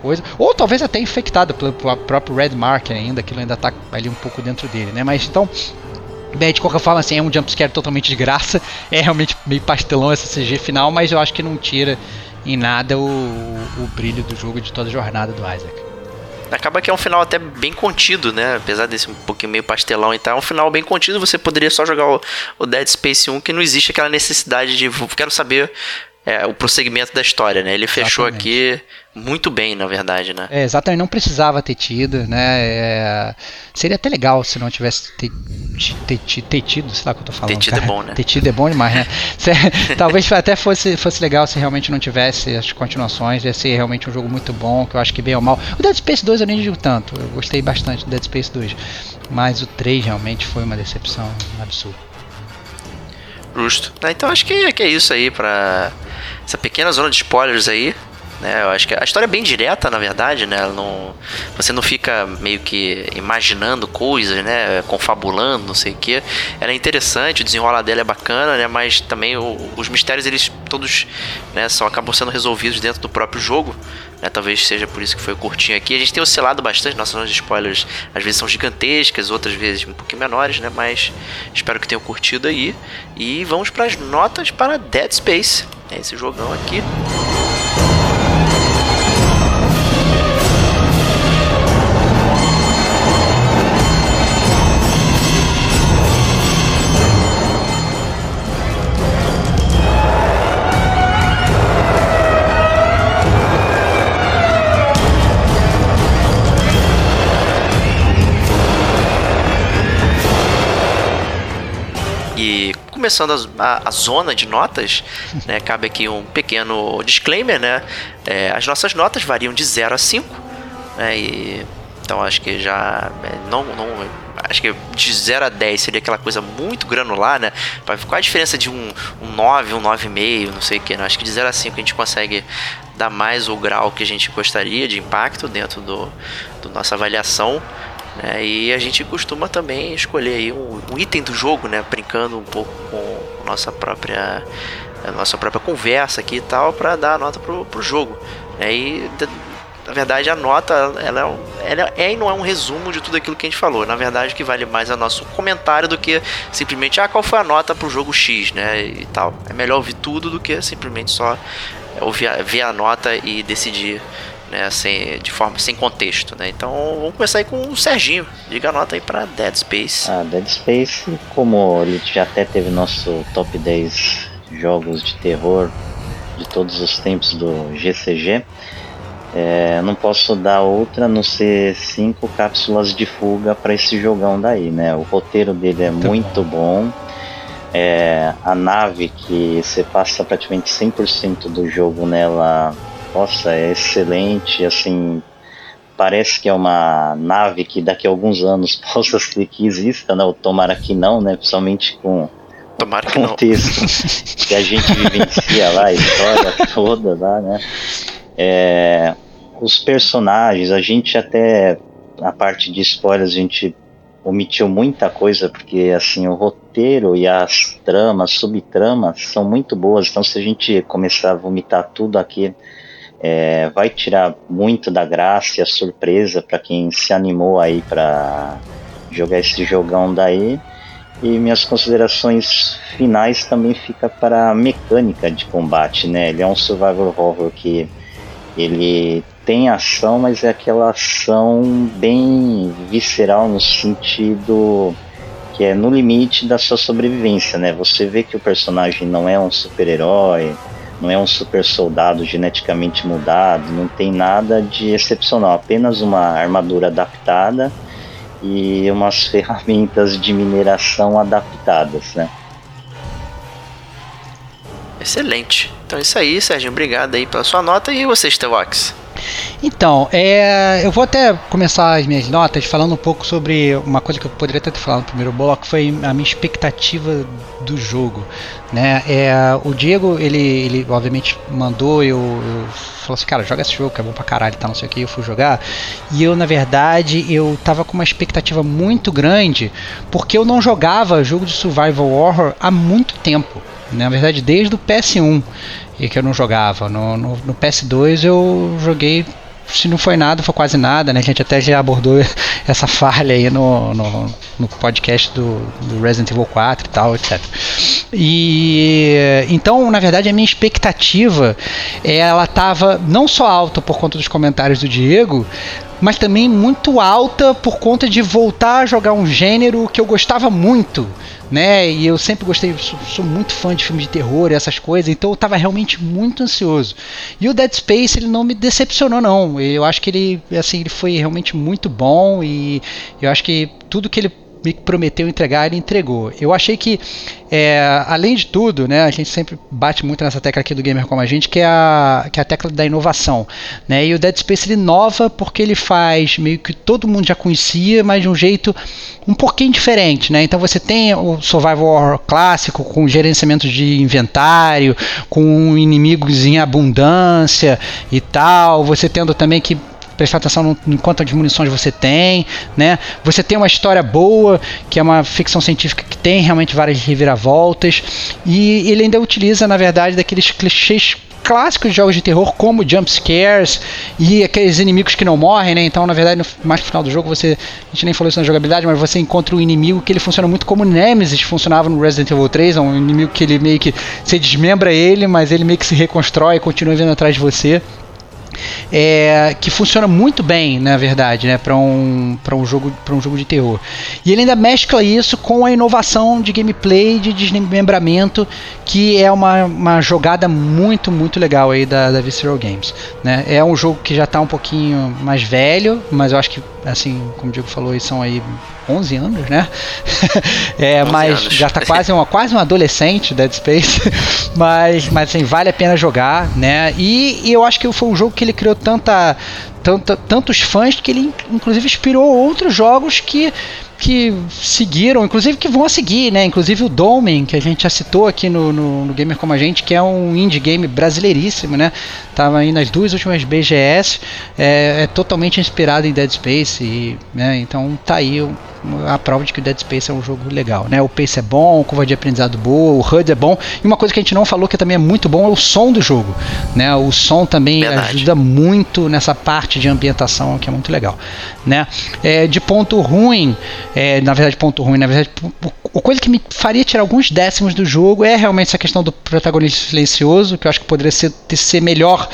coisa, ou talvez até infectado pelo, pelo próprio Red Marker ainda, aquilo ainda está ali um pouco dentro dele, né? Mas então Bem, de qualquer forma, assim, é um jumpscare totalmente de graça. É realmente meio pastelão essa CG final, mas eu acho que não tira em nada o, o brilho do jogo de toda a jornada do Isaac. Acaba que é um final até bem contido, né? Apesar desse um pouquinho meio pastelão e tal, é um final bem contido. Você poderia só jogar o, o Dead Space 1, que não existe aquela necessidade de. Quero saber é, o prosseguimento da história, né? Ele fechou exatamente. aqui muito bem, na verdade, né? É, exatamente, não precisava ter tido, né? É, seria até legal se não tivesse ter, ter, ter, tido, sei lá o que eu tô falando. Ter tido é cara. é bom, né? Ter tido é bom demais, né? Se, talvez até fosse, fosse legal se realmente não tivesse as continuações, ia ser realmente um jogo muito bom, que eu acho que bem ou mal. O Dead Space 2 eu nem digo tanto, eu gostei bastante do Dead Space 2, mas o 3 realmente foi uma decepção absurda. Justo. Então acho que, que é isso aí pra essa pequena zona de spoilers aí. Né? Eu acho que a história é bem direta, na verdade, né? Não, você não fica meio que imaginando coisas, né? Confabulando, não sei o que. Ela é interessante, o desenrolar dela é bacana, né? Mas também o, os mistérios, eles todos né, são, acabam sendo resolvidos dentro do próprio jogo. Né? Talvez seja por isso que foi curtinho aqui. A gente tem oscilado bastante, nossas zonas de spoilers às vezes são gigantescas, outras vezes um pouquinho menores, né? Mas espero que tenham curtido aí. E vamos para as notas para Dead Space. É esse jogão aqui. Começando a, a, a zona de notas, né, cabe aqui um pequeno disclaimer, né? É, as nossas notas variam de 0 a 5, né? E, então acho que já é, não, não acho que de 0 a 10 seria aquela coisa muito granular, né? Qual a diferença de um, um 9, um 9,5, não sei o que, né? Acho que de 0 a 5 a gente consegue dar mais o grau que a gente gostaria de impacto dentro do, do nossa avaliação. Né? E a gente costuma também escolher aí um, um, item do jogo, né? Brincando um pouco com nossa própria nossa própria conversa aqui e tal para dar a nota pro, pro jogo. Né? E na verdade a nota ela, é ela é e não é um resumo de tudo aquilo que a gente falou. Na verdade o que vale mais é o nosso comentário do que simplesmente ah qual foi a nota pro jogo X, né? E tal. É melhor ouvir tudo do que simplesmente só ouvir, ver a nota e decidir né, sem, de forma sem contexto, né? Então vamos começar aí com o Serginho. Diga a nota aí para Dead Space. Ah, Dead Space, como ele já até teve nosso top 10 jogos de terror de todos os tempos do GCG, é, não posso dar outra a não ser cinco cápsulas de fuga para esse jogão daí, né? O roteiro dele é muito, muito bom. É, a nave que você passa praticamente 100% do jogo nela nossa, é excelente, assim, parece que é uma nave que daqui a alguns anos possa ser que exista, né? Ou tomara que não, né? Principalmente com Tomara que contexto não. que a gente vivencia lá, a história toda lá, né? É, os personagens, a gente até a parte de spoilers a gente omitiu muita coisa porque assim o roteiro e as tramas, subtramas são muito boas. Então se a gente começar a vomitar tudo aqui é, vai tirar muito da graça e a surpresa para quem se animou aí para jogar esse jogão daí. E minhas considerações finais também fica para a mecânica de combate, né? Ele é um survival horror que ele tem ação, mas é aquela ação bem visceral no sentido que é no limite da sua sobrevivência, né? Você vê que o personagem não é um super-herói, não é um super soldado geneticamente mudado, não tem nada de excepcional, apenas uma armadura adaptada e umas ferramentas de mineração adaptadas, né? Excelente. Então é isso aí, Sérgio. Obrigado aí pela sua nota. E você, Stevox? Então, é, eu vou até começar as minhas notas falando um pouco sobre uma coisa que eu poderia ter falado no primeiro bloco, que foi a minha expectativa do jogo. Né? É, o Diego, ele, ele obviamente mandou, eu, eu falou assim, cara, joga esse jogo que é bom pra caralho, tá, não sei o que, eu fui jogar. E eu, na verdade, eu tava com uma expectativa muito grande, porque eu não jogava jogo de survival horror há muito tempo. Na verdade, desde o PS1 e que eu não jogava. No, no, no, PS2 eu joguei, se não foi nada, foi quase nada, né? A gente até já abordou essa falha aí no, no, no podcast do, do, Resident Evil 4 e tal, etc. E então, na verdade, a minha expectativa ela estava não só alta por conta dos comentários do Diego, mas também muito alta por conta de voltar a jogar um gênero que eu gostava muito né? E eu sempre gostei, sou, sou muito fã de filmes de terror e essas coisas, então eu estava realmente muito ansioso. E o Dead Space ele não me decepcionou não. Eu acho que ele assim, ele foi realmente muito bom e eu acho que tudo que ele me prometeu entregar, ele entregou. Eu achei que, é, além de tudo, né, a gente sempre bate muito nessa tecla aqui do Gamer Como a Gente, que é a, que é a tecla da inovação. Né? E o Dead Space ele inova porque ele faz meio que todo mundo já conhecia, mas de um jeito um pouquinho diferente. Né? Então você tem o Survival Horror clássico, com gerenciamento de inventário, com inimigos em abundância e tal. Você tendo também que prestar atenção no, em quantas munições você tem, né? Você tem uma história boa, que é uma ficção científica que tem realmente várias reviravoltas, e ele ainda utiliza, na verdade, daqueles clichês clássicos de jogos de terror, como jump scares e aqueles inimigos que não morrem, né? Então, na verdade, no, mais no final do jogo, você. A gente nem falou isso na jogabilidade, mas você encontra um inimigo que ele funciona muito como Nemesis funcionava no Resident Evil 3, é um inimigo que ele meio que. Você desmembra ele, mas ele meio que se reconstrói e continua vindo atrás de você é, que funciona muito bem, na verdade, né, para um, um, jogo, um jogo de terror. E ele ainda mescla isso com a inovação de gameplay, de desmembramento, que é uma, uma jogada muito, muito legal aí da, da Visceral Games. Né? É um jogo que já está um pouquinho mais velho, mas eu acho que, assim, como o Diego falou, são aí 11 anos, né? é, 11 mas anos. já está quase uma quase um adolescente Dead Space, mas mas assim, vale a pena jogar, né? E, e, eu acho que foi um jogo que ele criou tanta, tanta tantos fãs que ele inclusive inspirou outros jogos que que seguiram, inclusive que vão a seguir, né? Inclusive o Domen, que a gente já citou aqui no, no, no Gamer Como a Gente, que é um indie game brasileiríssimo, né? Tava aí nas duas últimas BGS, é, é totalmente inspirado em Dead Space, e, né? Então tá aí a prova de que o Dead Space é um jogo legal, né? O pace é bom, a curva de aprendizado boa, o HUD é bom. E uma coisa que a gente não falou que também é muito bom é o som do jogo, né? O som também Verdade. ajuda muito nessa parte de ambientação que é muito legal, né? É, de ponto ruim, é, na verdade ponto ruim, na verdade a coisa que me faria tirar alguns décimos do jogo é realmente essa questão do protagonista silencioso, que eu acho que poderia ser, ser melhor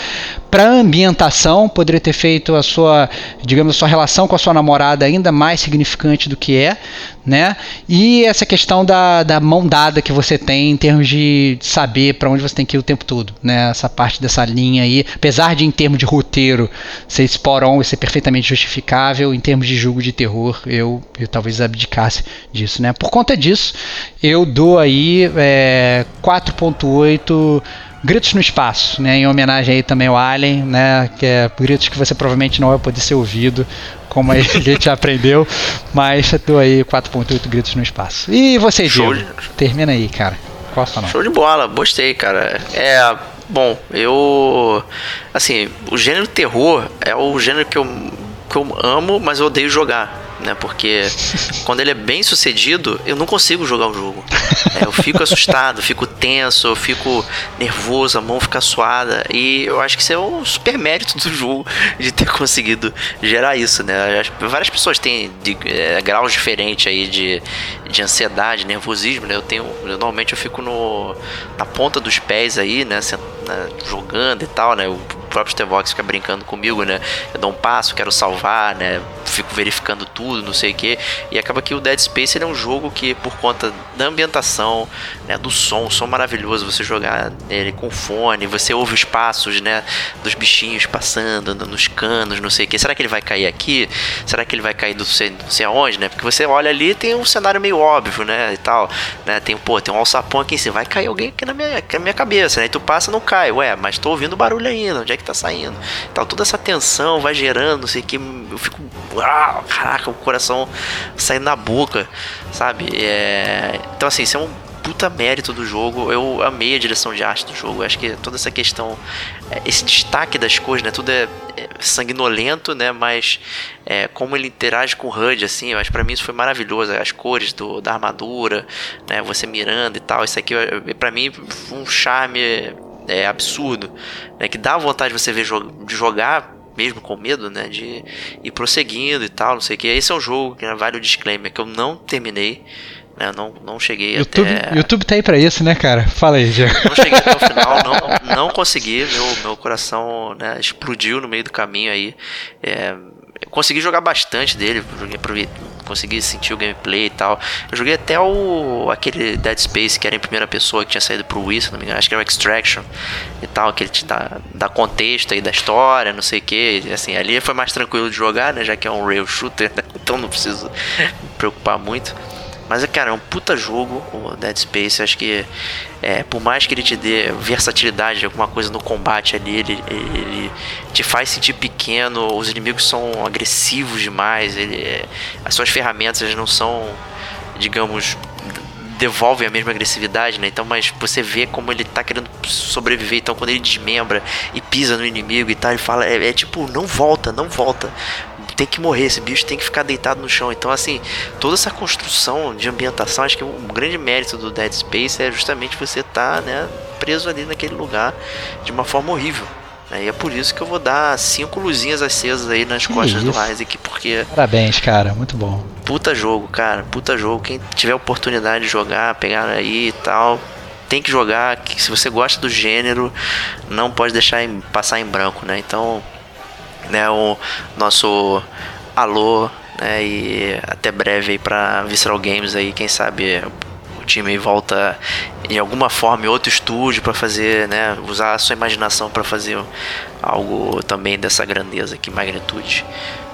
para ambientação, poderia ter feito a sua, digamos, a sua relação com a sua namorada ainda mais significante do que é, né? E essa questão da, da mão dada que você tem em termos de saber para onde você tem que ir o tempo todo, né? Essa parte dessa linha aí, apesar de em termos de roteiro ser on e ser perfeitamente justificável, em termos de jogo de terror, eu, eu talvez abdicasse disso, né? Por conta disso, eu dou aí é, 4.8 Gritos no Espaço, né, em homenagem aí também ao Alien, né, que é gritos que você provavelmente não vai poder ser ouvido, como a gente aprendeu, mas estou aí 4.8 gritos no espaço. E você, Diego? De... Termina aí, cara. Qual a sua Show de bola, gostei, cara. É, bom, eu assim, o gênero terror é o gênero que eu que eu amo, mas eu odeio jogar né? Porque quando ele é bem sucedido, eu não consigo jogar o jogo. É, eu fico assustado, fico tenso, eu fico nervoso, a mão fica suada. E eu acho que isso é um super mérito do jogo de ter conseguido gerar isso, né? Várias pessoas têm de, é, graus diferentes aí de, de ansiedade, nervosismo, né? Eu tenho. Eu, normalmente eu fico no, na ponta dos pés aí, né? né jogando e tal, né? O próprio Stevox fica brincando comigo, né? Eu dou um passo, quero salvar, né? Fico verificando tudo, não sei o que. E acaba que o Dead Space é um jogo que, por conta da ambientação, né? Do som, som maravilhoso, você jogar ele com fone, você ouve os passos, né? Dos bichinhos passando nos canos, não sei o que. Será que ele vai cair aqui? Será que ele vai cair do sei, não sei aonde, né? Porque você olha ali tem um cenário meio óbvio, né? E tal, né? Tem, pô, tem um alçapão aqui em cima, vai cair alguém aqui na minha, na minha cabeça, né? E tu passa não cai. Ué, mas tô ouvindo barulho ainda, onde é que tá saindo. Então toda essa tensão vai gerando, sei que. Eu fico. Uau, caraca, o coração saindo na boca, sabe? É, então, assim, isso é um puta mérito do jogo. Eu amei a direção de arte do jogo. Eu acho que toda essa questão, é, esse destaque das cores, né? Tudo é, é sanguinolento, né? Mas é, como ele interage com o HUD, assim, acho para mim isso foi maravilhoso. As cores do, da armadura, né? Você mirando e tal. Isso aqui, para mim, um charme é, absurdo, né? Que dá vontade de você ver de jogar mesmo com medo, né? De ir prosseguindo e tal, não sei o que. Esse é um jogo que né, vale o disclaimer que eu não terminei. Né, não, não cheguei YouTube, até. YouTube tá aí pra isso, né, cara? Fala aí, Diego. Não cheguei até o final, não, não consegui. Meu, meu coração né, explodiu no meio do caminho aí. É, consegui jogar bastante dele, joguei, consegui sentir o gameplay e tal. Eu joguei até o aquele Dead Space que era em primeira pessoa que tinha saído pro Wii, se não me engano, acho que era o Extraction e tal, que ele te dá, dá contexto aí da história, não sei o que. Assim, ali foi mais tranquilo de jogar, né, já que é um rail shooter, né? então não preciso me preocupar muito. Mas, cara, é um puta jogo, o Dead Space. Eu acho que, é, por mais que ele te dê versatilidade, alguma coisa no combate ali, ele, ele te faz sentir pequeno. Os inimigos são agressivos demais. Ele, as suas ferramentas não são, digamos, devolvem a mesma agressividade, né? Então, mas você vê como ele tá querendo sobreviver. Então, quando ele desmembra e pisa no inimigo e tal, ele fala: é, é tipo, não volta, não volta tem que morrer, esse bicho tem que ficar deitado no chão. Então, assim, toda essa construção de ambientação, acho que um grande mérito do Dead Space é justamente você estar tá, né, preso ali naquele lugar de uma forma horrível. Né? E é por isso que eu vou dar cinco luzinhas acesas aí nas que costas isso? do Isaac, porque. Parabéns, cara, muito bom. Puta jogo, cara, puta jogo. Quem tiver oportunidade de jogar, pegar aí e tal, tem que jogar. Que se você gosta do gênero, não pode deixar em, passar em branco, né? Então, né, o nosso alô, né, e até breve aí para Visceral Games aí, quem sabe o time volta em alguma forma em outro estúdio para fazer, né, usar a sua imaginação para fazer algo também dessa grandeza aqui, magnitude.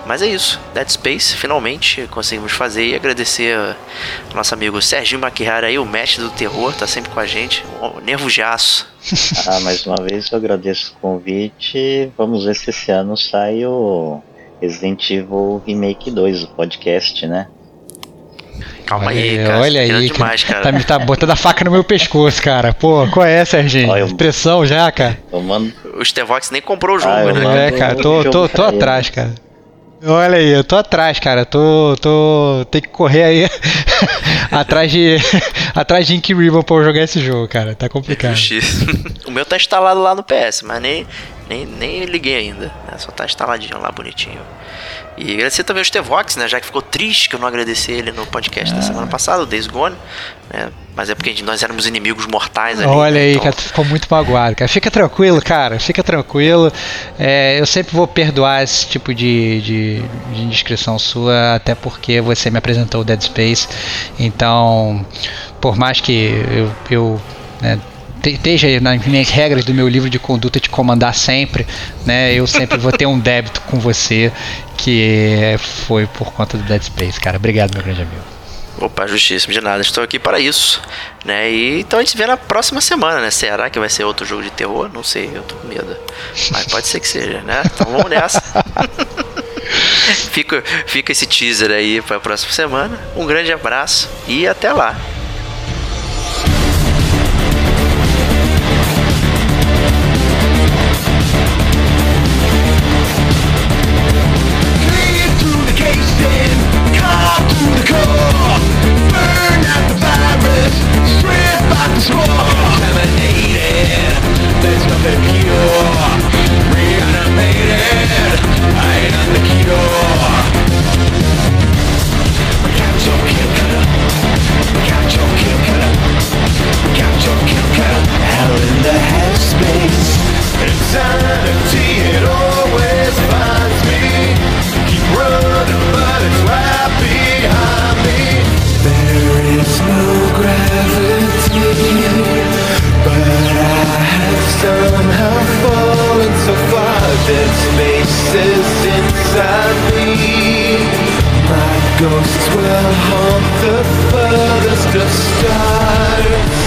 Mas é isso, Dead Space, finalmente conseguimos fazer e agradecer ao nosso amigo Serginho Maquihara aí, o mestre do terror, tá sempre com a gente, um nervo de aço. ah, mais uma vez eu agradeço o convite. Vamos ver se esse ano sai o Resident Evil Remake 2, o podcast, né? Calma olha aí, cara. Olha aí, demais, cara. Tá, tá botando a faca no meu pescoço, cara. Pô, qual é, Serginho? Olha, eu- Pressão já, cara? Mando, O Stevox nem comprou o jogo, Ah, né? É, cara, tô, tô, tô ele. atrás, cara. Olha aí, eu tô atrás, cara. Tô, tô, tem que correr aí atrás de, atrás de Ink Ribbon pra eu jogar esse jogo, cara. Tá complicado. O meu tá instalado lá no PS, mas nem, nem, nem liguei ainda. né? Só tá instaladinho lá, bonitinho. E agradecer também o Stevox, né? Já que ficou triste que eu não agradeci ele no podcast Ah. da semana passada, o Days Gone. Né? Mas é porque nós éramos inimigos mortais ali. Olha né? aí, Então, cara, tu ficou muito magoado, cara. Fica tranquilo, cara. Fica tranquilo. É, eu sempre vou perdoar esse tipo de, de, de indiscrição sua, até porque você me apresentou o Dead Space. Então, por mais que eu, eu né, esteja nas minhas regras do meu livro de conduta te comandar sempre, né? Eu sempre vou ter um débito com você que foi por conta do Dead Space, cara. Obrigado, meu grande amigo. Opa, justíssimo, de nada, estou aqui para isso, né? E então a gente se vê na próxima semana, né? Será que vai ser outro jogo de terror? Não sei, eu tô com medo. Mas pode ser que seja, né? Então vamos nessa. fica, fica esse teaser aí para a próxima semana. Um grande abraço e até lá. voices inside me. My ghosts will haunt the furthest of stars.